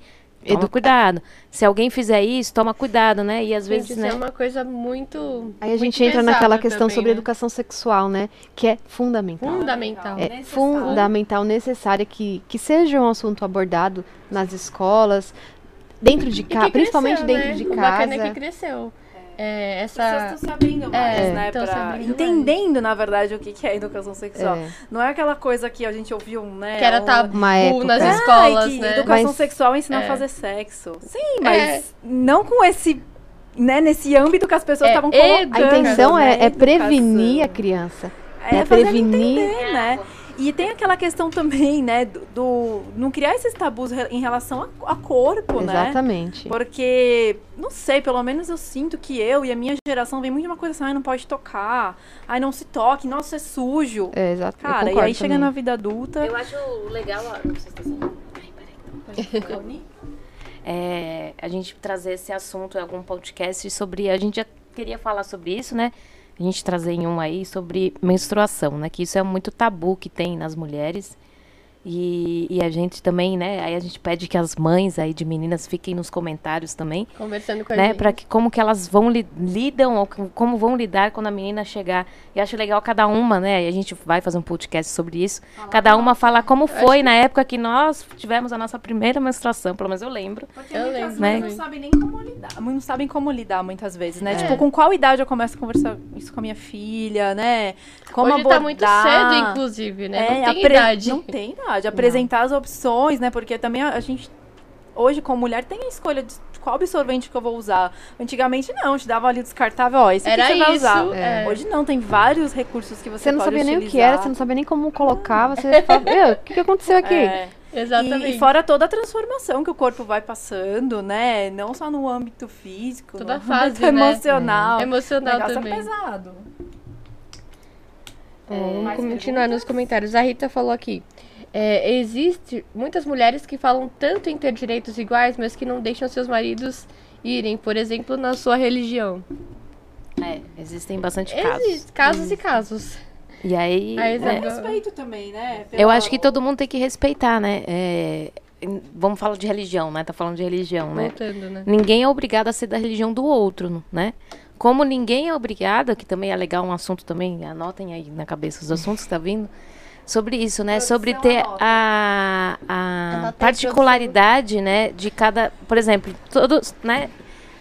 toma Edu- cuidado. Se alguém fizer isso, toma cuidado, né? E às Gente, vezes, isso né? é uma coisa muito. Aí a muito gente entra naquela questão também, sobre né? educação sexual, né? Que é fundamental. Fundamental. É Necessário. fundamental, necessária que, que seja um assunto abordado nas escolas, dentro de casa, principalmente cresceu, dentro né? de O bacana é casa. que cresceu. É, As pessoas essa. estão se abrindo mais, É, né? pra- abrindo mais. Entendendo, na verdade, o que que é educação sexual. É, Não é aquela coisa que a gente ouviu, né? Que era um- tabu uma época. nas escolas, que né? educação Mas- sexual ensina É. a fazer sexo. Sim, mas não com esse, né, nesse âmbito que as pessoas É estavam A colocando. intenção né? é, é prevenir a criança. É né? prevenir. entender, né? E tem aquela questão também, né, do, do- não criar esses tabus em relação a, a corpo, né? Exatamente. Porque, não sei, pelo menos eu sinto que eu e a minha geração vem muito de uma coisa assim, ai, não pode tocar, ai, não se toque, nossa, é sujo. É, exato. eu Cara, e aí chega também. na vida adulta. Eu acho legal. ó, Não sei se tá saindo. Ai, peraí. É, a gente trazer esse assunto em algum podcast sobre. A gente já queria falar sobre isso, né? A gente trazer em um aí sobre menstruação, né? Que isso é muito tabu que tem nas mulheres. E, e a gente também, né? Aí a gente pede que as mães aí de meninas fiquem nos comentários também, Conversando com a né? gente. Para que como que elas vão li- lidam ou com- como vão lidar quando a menina chegar. E acho legal cada uma, né? E a gente vai fazer um podcast sobre isso. cada uma falar como foi na época que nós tivemos a nossa primeira menstruação, pelo menos eu lembro. Porque Eu lembro, mães né? não sabem nem como lidar. Não sabem como lidar muitas vezes, né? É. Tipo, com qual idade eu começo a conversar isso com a minha filha, né? Como Hoje abordar... tá muito cedo, inclusive, né? É, não tem apre- idade. Não tem idade. Apresentar as opções, né? Porque também a, a gente, hoje, como mulher, tem a escolha de qual absorvente que eu vou usar. Antigamente, não. Te dava ali o descartável, ó, esse aqui Era você vai isso. usar. é. Hoje não, tem vários recursos que você, Você não pode sabia nem o que utilizar. era, você não sabia nem como colocar, você fala, "Meu, o que, que aconteceu aqui? É. Exatamente. E, e fora toda a transformação que o corpo vai passando, né? Não só no âmbito físico, Toda no a fase, né? emocional. Emocional o negócio também. é pesado. É, vamos continuar perguntas? nos comentários. A Rita falou aqui. É, existe muitas mulheres que falam tanto em ter direitos iguais, mas que não deixam seus maridos irem, por exemplo, na sua religião. É, existem bastante casos. Existem casos e casos. E aí, Aí, né, Isabel- Respeito também, né? eu Pela- acho que todo mundo tem que respeitar, né? É, vamos falar de religião, né? Tá falando de religião, né? Voltando, né? Ninguém é obrigado a ser da religião do outro, né? Como ninguém é obrigado, que também é legal um assunto também, anotem aí na cabeça os assuntos que tá vindo, sobre isso, né? Produção Sobre ter anota. a, a aí, particularidade, né? De cada, por exemplo, todos, né?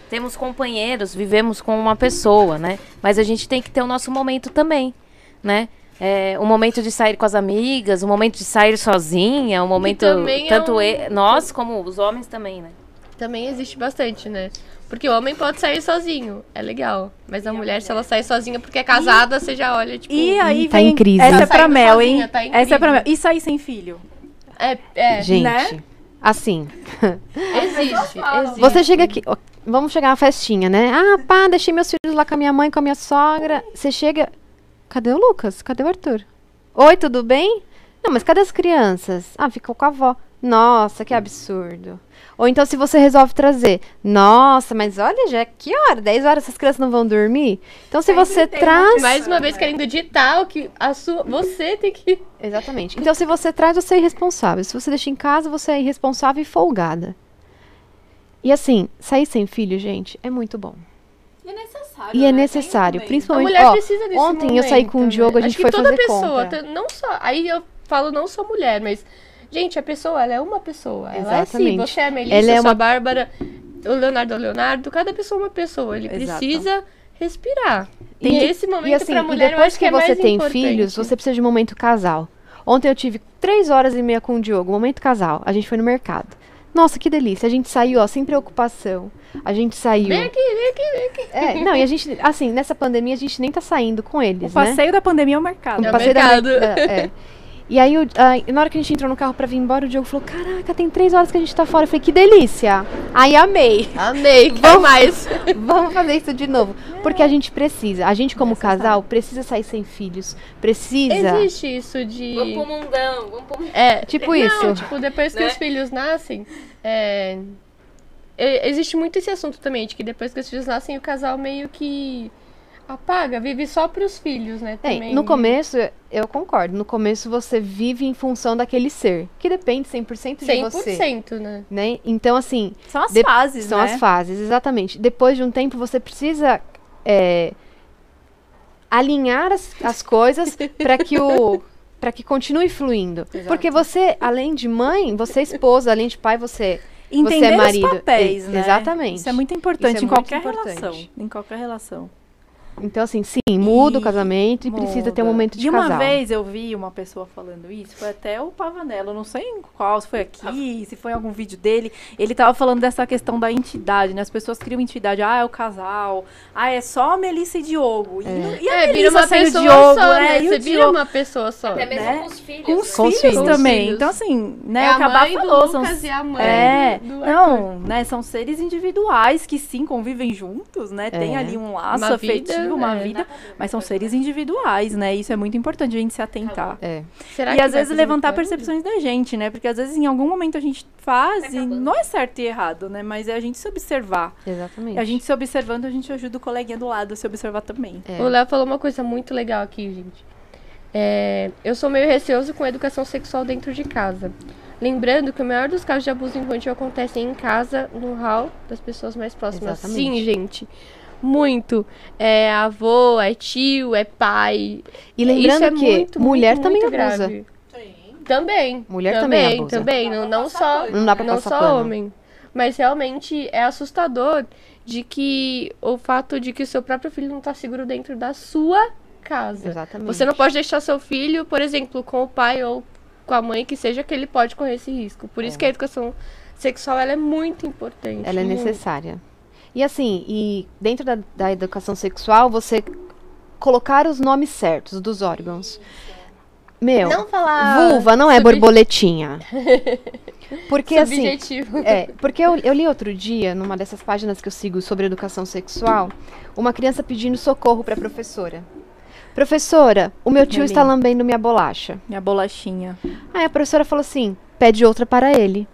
Temos companheiros, vivemos com uma pessoa, né? Mas a gente tem que ter o nosso momento também, né? É, o momento de sair com as amigas, o momento de sair sozinha, o momento é tanto um- e- nós como os homens também, né? Também existe bastante, né? Porque o homem pode sair sozinho, é legal. Mas a mulher, se ela sair sozinha porque é casada, você já olha, tipo. E aí tá vem... em crise. Essa Tá é pra Mel, sozinha, hein? tá Essa é pra Mel. E sair sem filho? É, é Gente, né? assim, existe, existe. você chega aqui, ó, vamos chegar na festinha, né? Ah, pá, deixei meus filhos lá com a minha mãe, com a minha sogra. Você chega, cadê o Lucas? Cadê o Arthur? Oi, tudo bem? Não, mas cadê as crianças? Ah, ficou com a avó. Nossa, que absurdo. Ou então se você resolve trazer, nossa, mas olha, já é que hora? 10 horas essas crianças não vão dormir? Então se Sempre você traz... Mais uma vez querendo ditar o que a sua. Você tem que. Exatamente. Então, se você traz, você é irresponsável. Se você deixa em casa, você é irresponsável e folgada. E assim, sair sem filho, gente, é muito bom. E é necessário. E é né? necessário, Tem principalmente- A mulher ó, precisa desse ontem eu saí com o momento, Diogo, a né? gente Acho foi que toda fazer pessoa, compra. não só. Aí eu falo não só mulher, mas. Gente, a pessoa, ela é uma pessoa. Ela é assim. Exatamente. Você é a Melissa, Ela é eu uma- a Bárbara, o Leonardo é o Leonardo. Cada pessoa é uma pessoa. Ele Exato. precisa respirar. E- e esse momento E assim, pra mulher eu depois acho que, que é você mais tem importante. filhos, você precisa de um momento casal. Ontem eu tive três horas e meia com o Diogo, momento casal. A gente foi no mercado. Nossa, que delícia. A gente saiu, ó, sem preocupação. A gente saiu. Vem aqui, vem aqui, vem aqui. É, não, e a gente, assim, nessa pandemia a gente nem tá saindo com O eles, né? passeio da pandemia é o mercado. É o Passei da mercado. mer- da- é. E aí, aí, na hora que a gente entrou no carro pra vir embora, o Diogo falou: Caraca, tem três horas que a gente tá fora. Eu falei: Que delícia! Aí amei. Amei, quero mais. Vamos fazer isso de novo. Porque a gente precisa. A gente, como casal, precisa sair sem filhos. Precisa. Existe isso de. Vamos pro mundão, vamos pro mundão. É, tipo Não, isso. tipo, depois que Né? os filhos nascem, é, existe muito esse assunto também, de que depois que os filhos nascem, o casal meio que apaga, vive só pros filhos, né? É, Também. no começo, eu concordo. No começo você vive em função daquele ser, que depende 100% de você. 100%, né? Né? Então, assim, São as De- fases, são né? as fases, exatamente. Depois de um tempo, você precisa é, alinhar as, as coisas para que o para que continue fluindo. Porque você, além de mãe, você é esposa, além de pai, você Entender você é marido. os papéis, E- né? Exatamente. Isso é muito importante é em muito qualquer importante. relação. Em qualquer relação. Então, assim, sim, muda o E casamento e precisa ter um Muda. momento de E uma casal. vez eu vi uma pessoa falando isso, foi até o Pavanello, não sei em qual, se foi aqui, se foi em algum vídeo dele. Ele tava falando dessa questão da entidade, né? As pessoas criam entidade, ah, é o casal, ah, é só a Melissa e Diogo. E, não- e a É, vira Melissa uma sem o pessoa Diogo, só, né? né? E Você o vira Diogo uma pessoa só. Até mesmo né? com os filhos. com os né? Com os filhos filhos. também. filhos. Então, assim, né? É o a mãe do falou, são Lucas e a mãe é, do Arthur. não, né? São seres individuais que sim convivem juntos, né? Tem É. ali um laço Uma vida, afetivo, uma é. vida, mas são seres individuais, né? Isso é muito importante a gente se atentar. É. Será E que às vezes levantar percepções da gente, né? Porque às vezes em algum momento a gente faz Tá e não é certo e errado, né? Mas é a gente se observar. Exatamente. E a gente se observando, a gente ajuda o coleguinha do lado a se observar também. É. O Léo falou uma coisa muito legal aqui, gente. É, eu sou meio receoso com a educação sexual dentro de casa. Lembrando que o maior dos casos de abuso infantil acontecem em casa, no hall das pessoas mais próximas. Exatamente. Sim, gente. Muito. É avô, é tio, é pai. E lembrando Isso é que muito, mulher muito, também muito abusa. grave. Também. Mulher também também, abusa. também. Não, não só, Não dá pra não só homem. Mas realmente é assustador de que o fato de que o seu próprio filho não tá seguro dentro da sua casa. Exatamente. Você não pode deixar seu filho, por exemplo, com o pai ou com a mãe, que seja que ele pode correr esse risco. Por isso que a educação sexual ela é muito importante. Ela é muito. necessária. E assim, e dentro da, da educação sexual, você colocar os nomes certos dos órgãos. Meu, Não falar. vulva não é borboletinha. Porque assim, Subjetivo. é, porque eu, eu li outro dia, numa dessas páginas que eu sigo sobre educação sexual, uma criança pedindo socorro pra professora. Professora, o meu tio está lambendo minha bolacha. Minha bolachinha. Aí a professora falou assim: pede outra para ele.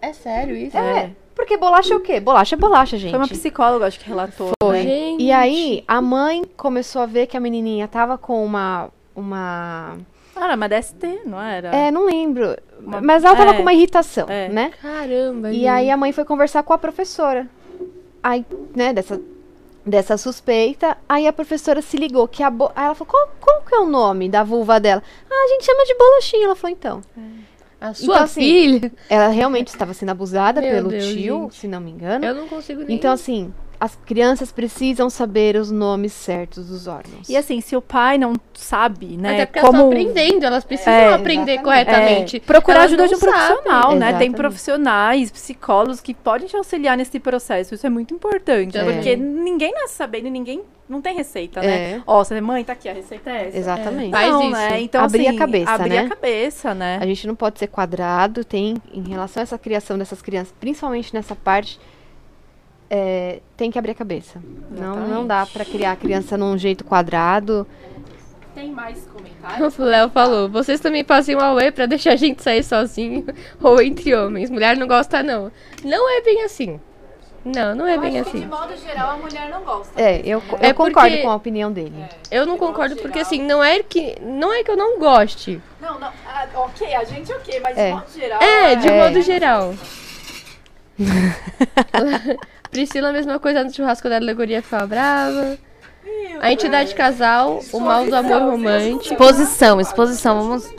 É sério isso? É, porque bolacha é o quê? Bolacha é bolacha, gente. Foi uma psicóloga, acho que relatou. Foi. né? Gente. E aí, a mãe começou a ver que a menininha tava com uma. uma Ah, era uma DST, não era? é, não lembro. Uma- mas ela tava é. com uma irritação, É. né? Caramba, E aí a mãe foi conversar com a professora. Aí, né, dessa, dessa suspeita. Aí a professora se ligou que a bo... Aí ela falou: qual, qual que é o nome da vulva dela? Ah, a gente chama de bolachinha. Ela falou: então. A sua Então, assim, filha? Ela realmente estava sendo abusada Meu pelo Deus, tio, gente. se não me engano. Eu não consigo nem. Então, assim, as crianças precisam saber os nomes certos dos órgãos. E assim, se o pai não sabe, né, Até porque elas como... estão aprendendo, elas precisam É, aprender exatamente. corretamente. É, procurar Elas ajuda de um profissional, né? Tem Exatamente. profissionais, psicólogos que podem te auxiliar nesse processo. Isso é muito importante, É. porque ninguém nasce sabendo, ninguém não tem receita, né? É. Ó, você mãe, tá aqui, a receita é essa. Exatamente. Faz Não, isso. né? Então, Abrir a assim, cabeça, abrir né? a cabeça, né? A gente não pode ser quadrado, tem, em relação a essa criação dessas crianças, principalmente nessa parte, é, tem que abrir a cabeça. Não, não dá pra criar a criança num jeito quadrado. Tem mais comentários? O Léo falou, vocês também fazem um auê pra deixar a gente sair sozinho ou entre homens. Mulher não gosta, não. Não é bem assim. Não, não é Eu bem acho que, assim. de modo geral, a mulher não gosta. É, eu, É eu concordo porque- com a opinião dele. Eu não concordo porque assim, não é que não é que eu não goste. Não, não. ah, ok, a gente ok, mas É. de modo geral. É, de É. modo geral. Priscila, a mesma coisa no churrasco da alegoria ficava brava. A entidade casal, o mal do amor romântico. Exposição, exposição. Vamos.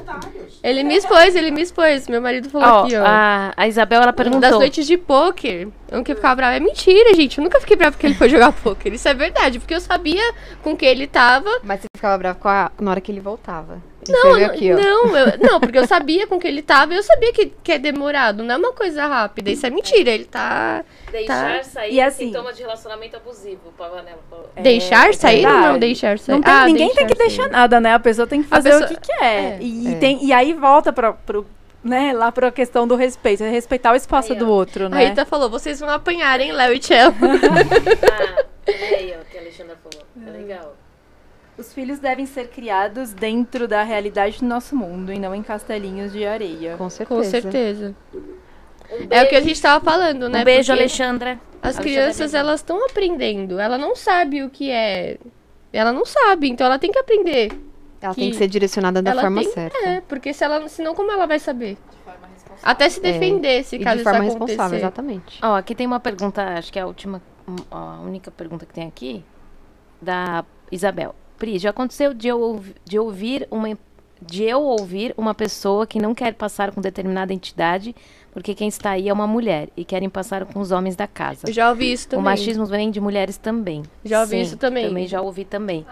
Ele me expôs, ele me expôs. Meu marido falou Ó, aqui, ó. a, a Isabel ela Das perguntou. noites de pôquer, eu que ficava bravo. É mentira, gente. Eu nunca fiquei bravo porque ele foi jogar pôquer. Isso é verdade, porque eu sabia com que ele tava. Mas você ficava bravo com a, na hora que ele voltava. Não, aqui, ó. não, eu- não, porque eu sabia com que ele tava e eu sabia que, que é demorado. Não é uma coisa rápida. Isso é mentira. Ele tá. Deixar sair E assim- sintomas de relacionamento abusivo, falou. deixar sair ou não deixar sair? Não tem, Ah, ninguém tem que sair. deixar nada, né? A pessoa tem que fazer pessoa- o que quer. é. E, É. Tem, e aí volta pra, pro, né, lá pra questão do respeito. É respeitar o espaço Aí, do outro, A né? Rita falou: vocês vão apanhar, hein, Léo e Tchelo. Ah, olha aí, ó, que a Alexandra falou. É legal. Os filhos devem ser criados dentro da realidade do nosso mundo e não em castelinhos de areia. Com certeza. Com certeza. Um É o que a gente tava falando, né? Um beijo, Porque Alexandra. As Alexandra crianças, elas estão aprendendo. Ela não sabe o que é Ela não sabe, então ela tem que aprender. Ela que tem que ser direcionada da forma tem- certa. É, porque se ela, senão como ela vai saber? Até se defender, se É, E caso de forma isso responsável, exatamente. Ó, aqui tem uma pergunta, acho que é a última, a única pergunta que tem aqui, da Isabel. Pri, já aconteceu de eu, de ouvir uma de eu ouvir uma pessoa que não quer passar com determinada entidade, porque quem está aí é uma mulher e querem passar com os homens da casa. Eu já ouvi isso O também. machismo vem de mulheres também. Já ouvi Sim, isso também. Também já ouvi também.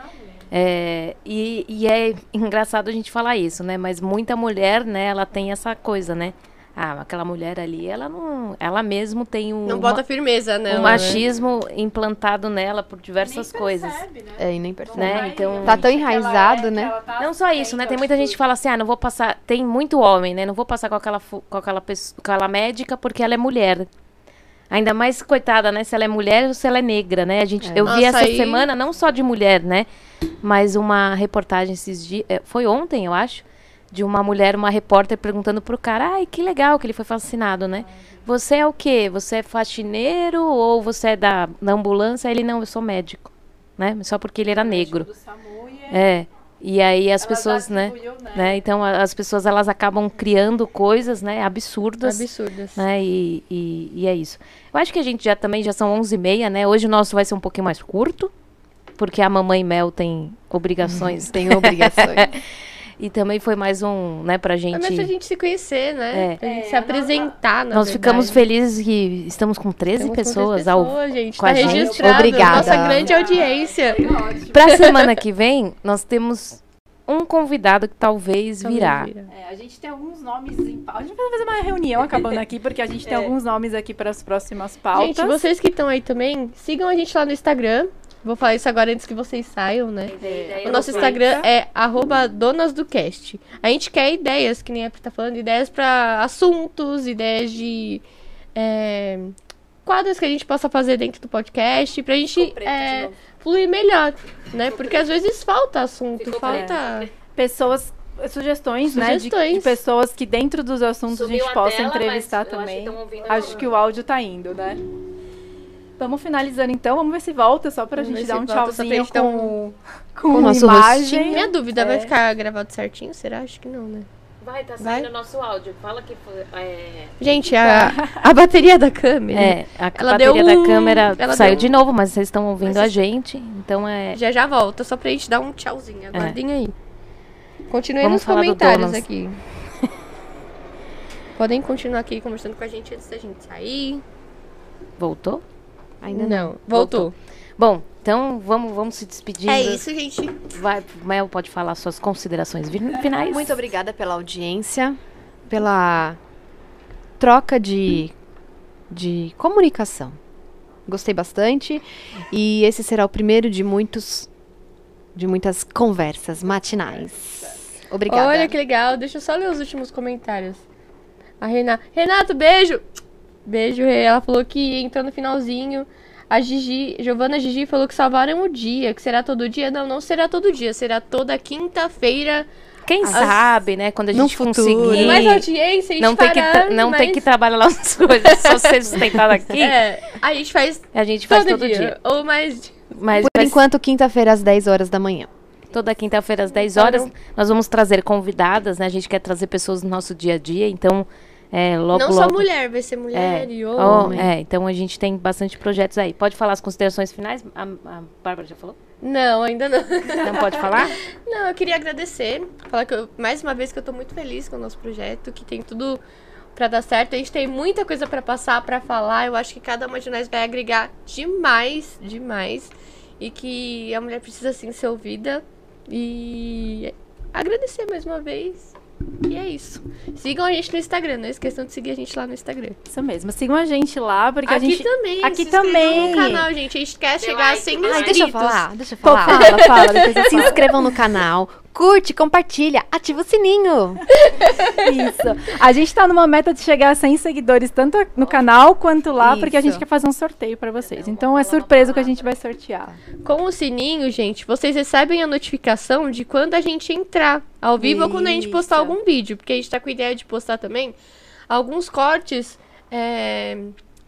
É, e, e é engraçado a gente falar isso, né? Mas muita mulher, né, ela tem essa coisa, né? Ah, aquela mulher ali, ela não. Ela mesmo tem um, Não bota firmeza, né? um machismo implantado nela por Nem diversas coisas. percebe, né? É, e nem percebe. Né? Então- Tá tão enraizado, é, né? tá Não só isso, né? Tem muita gente que fala assim, ah, não vou passar. Tem muito homem, né? Não vou passar com aquela, com aquela, pessoa, com aquela médica porque ela é mulher. Ainda mais, coitada, né? Se ela é mulher ou se ela é negra, né? A gente, É. Eu vi Nossa, essa aí- semana, não só de mulher, né? Mas uma reportagem esses dias. eh, Foi ontem, eu acho. De uma mulher, uma repórter perguntando pro cara, ai, que legal que ele foi fascinado, né? Você é o quê? Você é faxineiro ou você é da, da ambulância? Ele, não, eu sou médico, né? Só porque ele era negro. Do SAMU e é- É. E aí as pessoas, né? né? né? Então as pessoas elas acabam criando coisas, né, absurdas, Absurdas. né? E, e, e é isso. Eu acho que a gente já também já são 11h30, né? Hoje o nosso vai ser um pouquinho mais curto, porque a mamãe Mel tem obrigações. Tem obrigações. e também foi mais um, né, pra gente. É mais pra gente se conhecer, né? É. Pra gente É, se apresentar, na Nós ficamos felizes que estamos com 13 Estamos com pessoas, três ao pessoas, gente. com Tá a gente. Obrigada. Nossa grande audiência. Ótimo. Pra semana que vem, nós temos um convidado que talvez Talvez virá. vira. É, a gente tem alguns nomes em pauta. A gente vai fazer uma reunião acabando aqui, porque a gente tem alguns nomes aqui para as próximas pautas. Gente, vocês que estão aí também, sigam a gente lá no Instagram. Vou falar isso agora antes que vocês saiam, né? O nosso Instagram é arroba donas do cast. A gente quer ideias, que nem a Pri tá falando, ideias pra assuntos, ideias de é, quadros que a gente possa fazer dentro do podcast, pra gente de é, fluir melhor, né? Porque às vezes falta assunto, Ficou falta... Pessoas, sugestões, né? de- De, Sugestões. pessoas que dentro dos assuntos a Sumiu gente a possa tela, entrevistar eu acho que também. Acho que o áudio tá indo, né? Vamos finalizando então, vamos ver se volta, só pra Vamos gente dar um tchauzinho dar com, com, o nosso imagem. Minha dúvida, vai É. ficar gravado certinho? Será? Acho que não, né? Vai, tá Vai? saindo o nosso áudio. Fala que foi. É, Gente, a, a bateria da câmera é, a Ela bateria deu da um- câmera ela saiu deu de um- novo, mas vocês estão ouvindo Mas a gente. Então é. já já volta, só pra gente dar um tchauzinho. Aguardem aí. Continuem nos comentários aqui. Podem continuar aqui conversando com a gente antes da gente sair. Voltou? Ainda não. Voltou. Bom, então vamos, vamos se despedindo. É isso, gente. Vai, Mel pode falar suas considerações vi- finais. Muito obrigada pela audiência, pela troca de, de comunicação. Gostei bastante. E esse será o primeiro de muitos de muitas conversas matinais. Obrigada. Olha que legal. Deixa eu só ler os últimos comentários. A Renata. Renato, beijo! Beijo, Rê. Ela falou que entrou no finalzinho. A Gigi, Giovana Gigi falou que salvaram o dia, que será todo dia. Não, não será todo dia, será toda quinta-feira. Quem sabe, né? Quando a No gente futuro. conseguir. Mais audiência, a gente não tem que, não tem mas- que trabalhar lá nas coisas, só ser sustentado aqui. É, a gente faz A gente faz todo, todo dia. dia. Ou mais. Mas Por enquanto, quinta-feira às 10 horas da manhã. Toda quinta-feira às 10 horas, nós vamos trazer convidadas, né? A gente quer trazer pessoas no nosso dia a dia, então é, logo, não logo... só mulher, vai ser mulher É. e Oh, homem. é, então a gente tem bastante projetos aí. Pode falar as considerações finais? A, a Bárbara já falou? Não, ainda não. Não pode falar? Não, eu queria agradecer. Falar que eu, mais uma vez que eu tô muito feliz com o nosso projeto, que tem tudo pra dar certo. A gente tem muita coisa pra passar, pra falar. Eu acho que cada uma de nós vai agregar demais, demais. E que a mulher precisa sim ser ouvida. E agradecer mais uma vez. E é isso. Sigam a gente no Instagram, não esqueçam de seguir a gente lá no Instagram. Isso mesmo. Sigam a gente lá, porque aqui a gente. também, aqui também. no canal, gente. A gente quer chegar a 100 mil Ai, inscritos. deixa eu falar, deixa eu Pô, falar. fala, fala, depois Se inscrevam no canal, curte, compartilha, ativa o sininho. Isso. A gente tá numa meta de chegar a 100 seguidores, tanto no canal quanto lá, porque a gente Isso. quer fazer um sorteio pra vocês. Então é surpresa o que a gente vai sortear. Com o sininho, gente, vocês recebem a notificação de quando a gente entrar ao vivo ou quando a gente postar Isso. algum vídeo. Porque a gente tá com a ideia de postar também alguns cortes é,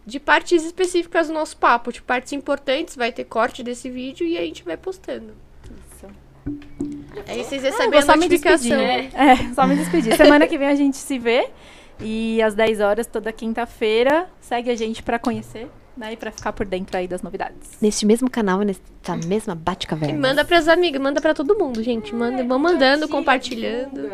de partes específicas do nosso papo. Tipo, partes importantes, vai ter corte desse vídeo e a gente vai postando. Aí vocês Ah, recebem vou a só me notificação. despedir. É, só me despedir. Semana que vem a gente se vê. E às 10 horas, toda quinta-feira, segue a gente pra conhecer, né? E pra ficar por dentro aí das novidades. Neste mesmo canal, nessa mesma E Bate-Caverna. manda pras amigas, manda pra todo mundo, gente. Manda, vão mandando, compartilhando.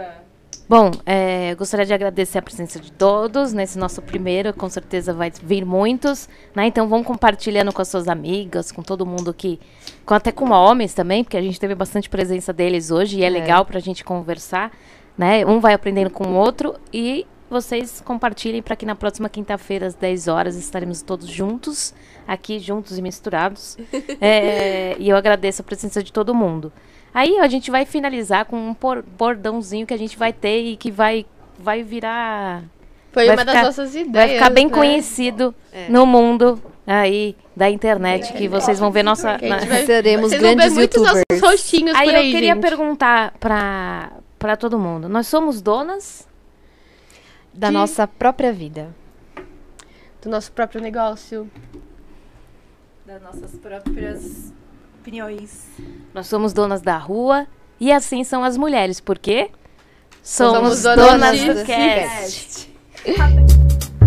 Bom, é, eu gostaria de agradecer a presença de todos nesse nosso primeiro, com certeza vai vir muitos, né? Então vão compartilhando com as suas amigas, com todo mundo que, com, até com homens também, porque a gente teve bastante presença deles hoje e é, É. legal pra gente conversar, né? Um vai aprendendo com o outro e vocês compartilhem para que na próxima quinta-feira às 10 horas estaremos todos juntos, aqui juntos e misturados. É, e eu agradeço a presença de todo mundo. Aí a gente vai finalizar com um bordãozinho que a gente vai ter e que vai, vai virar. Foi Vai uma das ficar- nossas ideias. Vai ficar bem né? conhecido É. no mundo aí da internet, que vocês vão ver nossa. Na- vai- Seremos Vocês vão ver grandes muitos youtubers. nossos rostinhos Aí por eu aí, queria gente. perguntar pra todo mundo. Nós somos donas? Da De- nossa própria vida. Do nosso próprio negócio. Das nossas próprias opiniões. Nós somos donas da rua e assim são as mulheres, porque Somos somos, donas donas do cast. Cast.